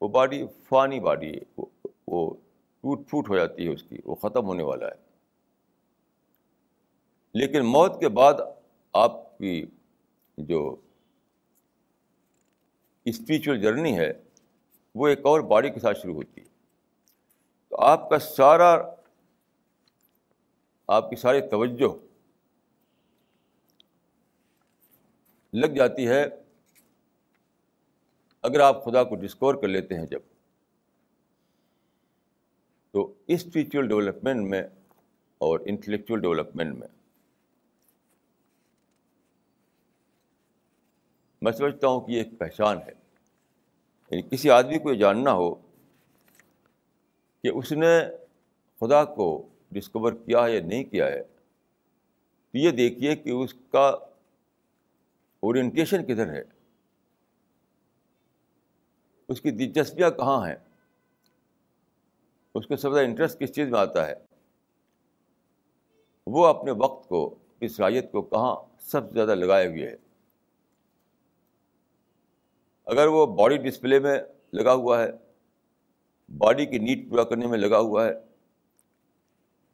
وہ باڈی فانی باڈی ہے، وہ ٹوٹ پھوٹ ہو جاتی ہے اس کی، وہ ختم ہونے والا ہے۔ لیکن موت کے بعد آپ کی جو اسپریچل جرنی ہے، وہ ایک اور باڈی کے ساتھ شروع ہوتی ہے۔ آپ کا سارا آپ کی ساری توجہ لگ جاتی ہے اگر آپ خدا کو ڈسکور کر لیتے ہیں جب، تو اسپریچل ڈیولپمنٹ میں اور انٹلیکچوئل ڈیولپمنٹ میں۔ میں سمجھتا ہوں کہ یہ ایک پہچان ہے۔ یعنی کسی آدمی کو یہ جاننا ہو کہ اس نے خدا کو ڈسکور کیا ہے یا نہیں کیا ہے، تو یہ دیکھیے کہ اس کا اورینٹیشن کدھر ہے۔ اس کی دلچسپیاں کہاں ہیں؟ اس کو سب سے انٹرسٹ کس چیز میں آتا ہے؟ وہ اپنے وقت کو، اس صلاحیت کو کہاں سب سے زیادہ لگائے ہوئے ہے اگر وہ باڈی ڈسپلے میں لگا ہوا ہے باڈی کی نیڈ پورا کرنے میں لگا ہوا ہے،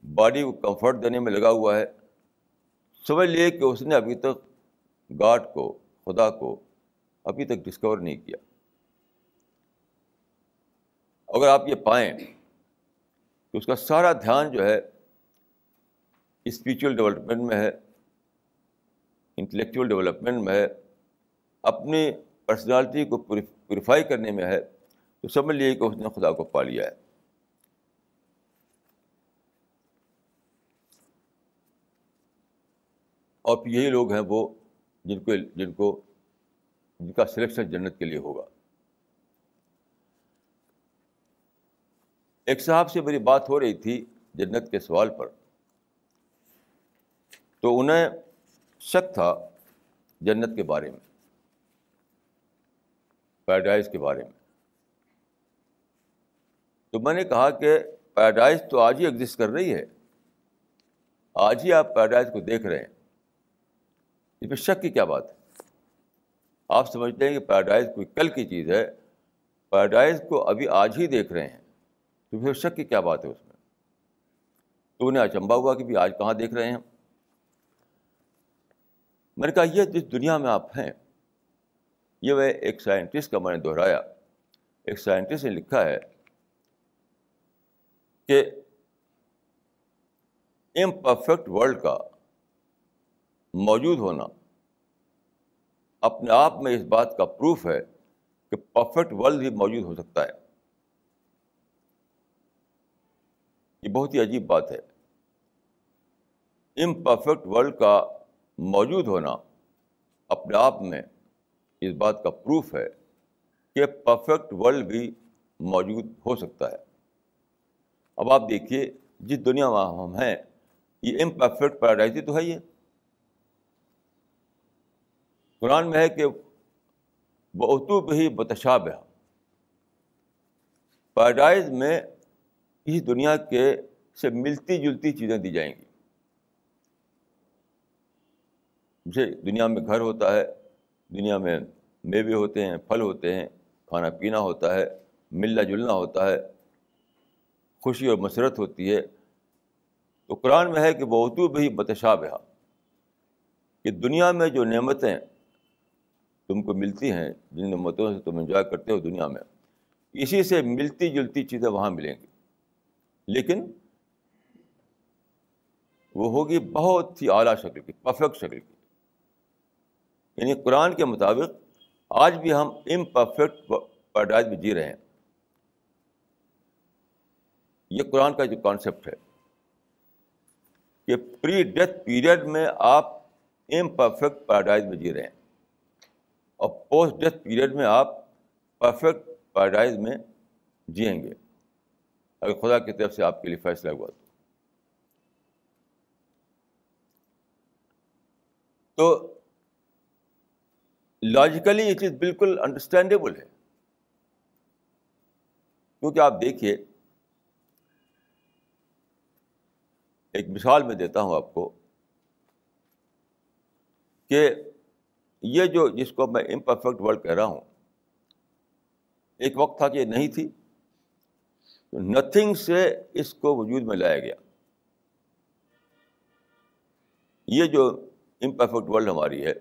باڈی کو کمفرٹ دینے میں لگا ہوا ہے۔ سمجھ لیے کہ اس نے ابھی تک گاڈ کو، خدا کو ابھی تک ڈسکور نہیں کیا۔ اگر آپ یہ پائیں تو اس کا سارا دھیان جو ہے اسپریچل ڈیولپمنٹ میں ہے انٹلیکچوئل ڈیولپمنٹ میں ہے، اپنی پرسنالٹی کو پیوریفائی کرنے میں ہے تو سمجھ لیے کہ اس نے خدا کو پا لیا ہے۔ اور پھر یہی لوگ ہیں وہ جن کو جن کو جن کا سلیکشن جنت کے لیے ہوگا۔ ایک صاحب سے میری بات ہو رہی تھی جنت کے سوال پر۔ تو انہیں شک تھا جنت کے بارے میں۔ پیراڈائز کے بارے میں۔ تو میں نے کہا کہ پیراڈائز تو آج ہی ایگزسٹ کر رہی ہے۔ آج ہی آپ پیراڈائز کو دیکھ رہے ہیں۔ اس میں شک کی کیا بات ہے؟ آپ سمجھتے ہیں کہ پیراڈائز کوئی کل کی چیز ہے، پیراڈائز کو ابھی آج ہی دیکھ رہے ہیں۔ تو پھر شک کی کیا بات ہے اس میں؟ تو انہیں اچمبا ہوا کہ بھی آج کہاں دیکھ رہے ہیں۔ میں نے کہا، یہ جس دنیا میں آپ ہیں، یہ وہ ایک سائنٹسٹ کا میں نے دہرایا۔ ایک سائنٹسٹ نے لکھا ہے کہ امپرفیکٹ ورلڈ کا موجود ہونا اپنے آپ میں اس بات کا پروف ہے کہ پرفیکٹ ورلڈ بھی موجود ہو سکتا ہے۔ یہ بہت ہی عجیب بات ہے۔ امپرفیکٹ ورلڈ کا موجود ہونا اپنے آپ میں اس بات کا پروف ہے کہ پرفیکٹ ورلڈ بھی موجود ہو سکتا ہے۔ اب آپ دیکھیے جس دنیا میں ہم ہیں، یہ امپرفیکٹ پیراڈائز تو ہے یہ قرآن میں ہے کہ بہتو ہی بتشاب ہے پیراڈائز میں اس دنیا کے سے ملتی جلتی چیزیں دی جائیں گی۔ جیسے دنیا میں گھر ہوتا ہے، دنیا میں میوے ہوتے ہیں، پھل ہوتے ہیں، کھانا پینا ہوتا ہے، ملنا جلنا ہوتا ہے۔ خوشی اور مسرت ہوتی ہے، تو قرآن میں ہے کہ بہتو بھی بتشاب ہے کہ دنیا میں جو نعمتیں تم کو ملتی ہیں، جن نعمتوں سے تم انجوائے کرتے ہو دنیا میں، اسی سے ملتی جلتی چیزیں وہاں ملیں گی۔ لیکن وہ ہوگی بہت ہی اعلیٰ شکل کی پرفیکٹ شکل کی۔ یعنی قرآن کے مطابق آج بھی ہم امپرفیکٹ پیراڈائز میں جی رہے ہیں۔ یہ قرآن کا جو کانسیپٹ ہے کہ پری ڈیتھ پیریڈ میں آپ امپرفیکٹ پیراڈائز میں جی رہے ہیں اور پوسٹ ڈیتھ پیریڈ میں آپ پرفیکٹ پیراڈائز میں جئیں گے۔ اگر خدا کی طرف سے آپ کے لیے فیصلہ ہوا۔ تو لاجیکلی یہ چیز بالکل انڈرسٹینڈیبل ہے۔ کیونکہ آپ دیکھیے ایک مثال میں دیتا ہوں آپ کو کہ یہ جو جس کو میں امپرفیکٹ ورلڈ کہہ رہا ہوں، ایک وقت تھا کہ یہ نہیں تھی نتھنگ سے اس کو وجود میں لایا گیا۔ یہ جو امپرفیکٹ ورلڈ ہماری ہے،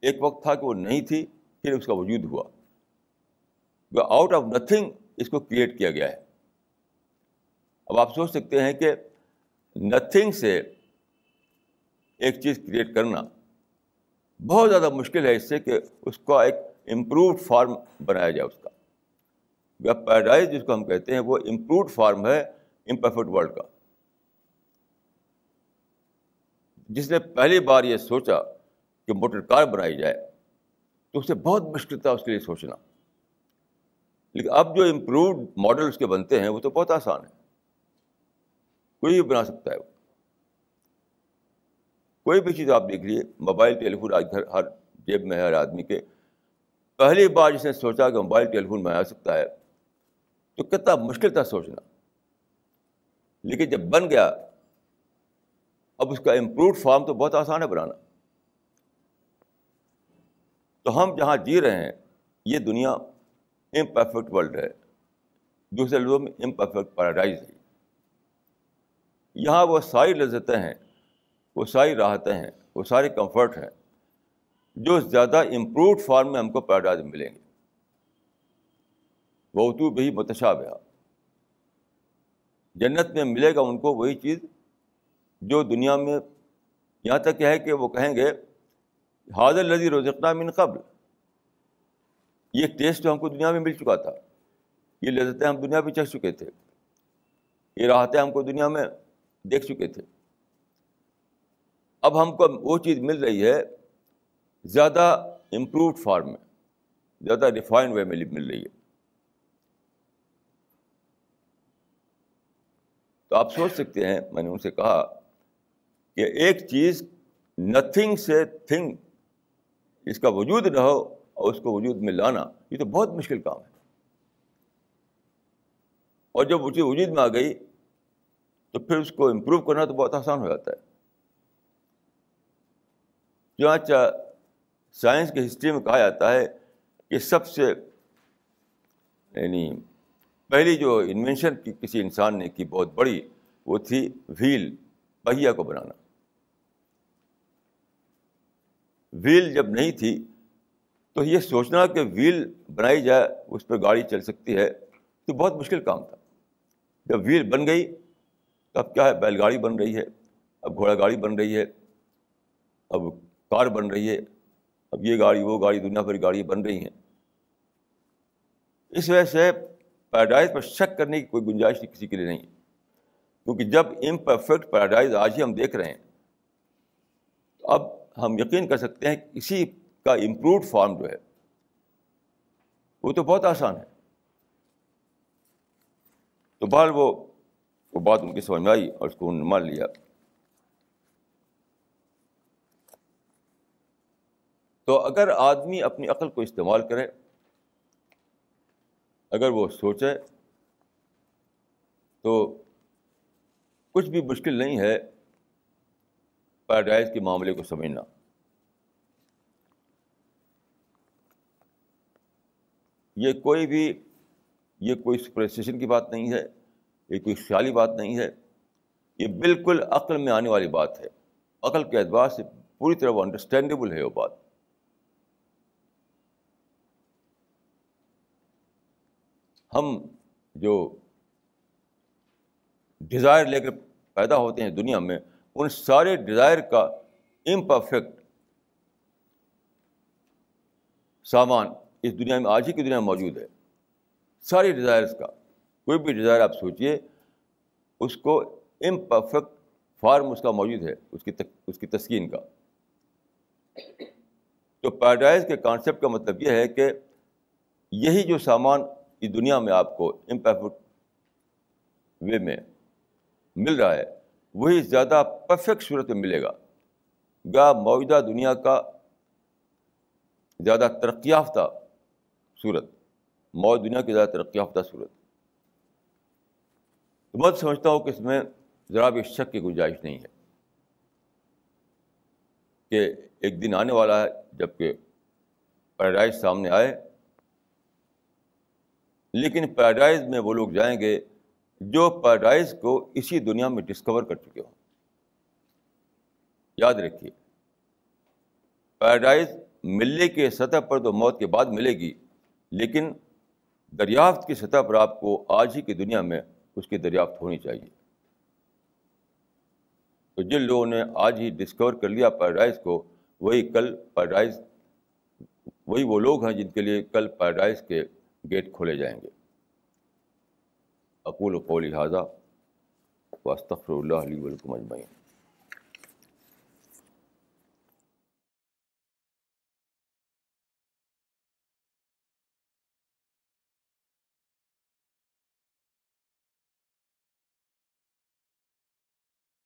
ایک وقت تھا کہ وہ نہیں تھی، پھر اس کا وجود ہوا۔ آؤٹ آف نتھنگ اس کو کریٹ کیا گیا ہے۔ اب آپ سوچ سکتے ہیں کہ نتھنگ سے ایک چیز کریٹ کرنا بہت زیادہ مشکل ہے اس سے کہ اس کا ایک امپرووڈ فارم بنایا جائے اس کا۔ پیراڈائز جس کو ہم کہتے ہیں وہ امپرووڈ فارم ہے امپرفیکٹ ورلڈ کا۔ جس نے پہلی بار یہ سوچا کہ موٹر کار بنائی جائے تو اسے بہت مشکل تھا اس کے لیے سوچنا۔ لیکن اب جو امپرووڈ ماڈل اس کے بنتے ہیں وہ تو بہت آسان ہے کوئی بھی بنا سکتا ہے کوئی بھی چیز آپ دیکھ لیجیے موبائل ٹیلیفون آج گھر ہر جیب میں ہے، ہر آدمی کے۔ پہلی بار جس نے سوچا کہ موبائل ٹیلیفون میں آ سکتا ہے، تو کتنا مشکل تھا سوچنا۔ لیکن جب بن گیا، اب اس کا امپرووڈ فارم تو بہت آسان ہے بنانا۔ تو ہم جہاں جی رہے ہیں، یہ دنیا امپرفیکٹ ورلڈ ہے۔ دوسرے لوگوں میں امپرفیکٹ پیراڈائز ہے۔ یہاں وہ ساری لذتیں ہیں، وہ ساری راحتیں ہیں، وہ سارے کمفرٹ ہیں، جو زیادہ امپرووڈ فارم میں ہم کو پیراڈائز ملیں گے۔ وہ بھی متشاب ہے۔ جنت میں ملے گا ان کو وہی چیز جو دنیا میں، یہاں تک ہے کہ وہ کہیں گے حاضر لذی روزقہ من قبل یہ ٹیسٹ ہم کو دنیا میں مل چکا تھا۔ یہ لذتیں ہم دنیا میں چکھ چکے تھے۔ یہ راحتیں ہم کو دنیا میں دیکھ چکے تھے۔ اب ہم کو وہ چیز مل رہی ہے، زیادہ امپرووڈ فارم میں، زیادہ ریفائنڈ وے میں مل رہی ہے۔ تو آپ سوچ سکتے ہیں، میں نے ان سے کہا کہ ایک چیز نتھنگ سے تھنگ اس کا وجود نہ ہو اور اس کو وجود میں لانا، یہ تو بہت مشکل کام ہے۔ اور جب اسی وجود میں آ گئی تو پھر اس کو امپروو کرنا تو بہت آسان ہو جاتا ہے چنانچہ سائنس کی ہسٹری میں کہا جاتا ہے کہ سب سے یعنی پہلی جو انوینشن کی کسی انسان نے کی بہت بڑی وہ تھی ویل پہیا کو بنانا ویل جب نہیں تھی تو یہ سوچنا کہ ویل بنائی جائے اس پہ گاڑی چل سکتی ہے تو بہت مشکل کام تھا جب ویل بن گئی اب کیا ہے بیل گاڑی بن رہی ہے؟ اب گھوڑا گاڑی بن رہی ہے، اب کار بن رہی ہے، اب یہ گاڑی، وہ گاڑی، دنیا بھر گاڑی بن رہی ہیں۔ اس وجہ سے پیراڈائز پر شک کرنے کی کوئی گنجائش کسی کے لیے نہیں۔ کیونکہ جب امپرفیکٹ پیراڈائز آج ہی ہم دیکھ رہے ہیں، تو اب ہم یقین کر سکتے ہیں کہ اسی کا امپرووڈ فارم جو ہے، وہ تو بہت آسان ہے۔ تو بہر وہ وہ بات ان کی سمجھ میں آئی اور اس کو انہوں نے مان لیا تو اگر آدمی اپنی عقل کو استعمال کرے، اگر وہ سوچے، تو کچھ بھی مشکل نہیں ہے پیراڈائز کے معاملے کو سمجھنا۔ یہ کوئی بھی، یہ کوئی سپرسٹیشن کی بات نہیں ہے۔ یہ کوئی خیالی بات نہیں ہے، یہ بالکل عقل میں آنے والی بات ہے۔ عقل کے اعتبار سے پوری طرح وہ انڈرسٹینڈیبل ہے وہ بات۔ ہم جو ڈیزائر لے کر پیدا ہوتے ہیں دنیا میں، ان سارے ڈیزائر کا امپرفیکٹ سامان اس دنیا میں، آج ہی کی دنیا میں موجود ہے۔ ساری ڈیزائرس کا۔ کوئی بھی ڈیزائر آپ سوچیے اس کو امپرفیکٹ فارم اس کا موجود ہے، اس کی اس کی تسکین کا۔ تو پیراڈائز کے کانسیپٹ کا مطلب یہ ہے کہ یہی جو سامان اس دنیا میں آپ کو امپرفیکٹ وے میں مل رہا ہے، وہی زیادہ پرفیکٹ صورت میں ملے گا۔ گا موجودہ دنیا کا زیادہ ترقی یافتہ صورت موت دنیا کی زیادہ ترقی یافتہ صورت۔ تو میں سمجھتا ہوں کہ اس میں ذرا بھی شک کی گنجائش نہیں ہے کہ ایک دن آنے والا ہے جبکہ پیراڈائز سامنے آئے، لیکن پیراڈائز میں وہ لوگ جائیں گے جو پیراڈائز کو اسی دنیا میں ڈسکور کر چکے ہوں۔ یاد رکھیے، پیراڈائز ملنے کے سطح پر تو موت کے بعد ملے گی، لیکن دریافت کی سطح پر آپ کو آج ہی کی دنیا میں اس کی دریافت ہونی چاہیے۔ تو جن لوگوں نے آج ہی ڈسکور کر لیا پیراڈائز کو، وہی کل پیراڈائز وہی وہ لوگ ہیں جن کے لیے کل پیراڈائز کے گیٹ کھولے جائیں گے۔ اقول و قول لہٰذا واسطر اللہ علیہ ولکم اجمعین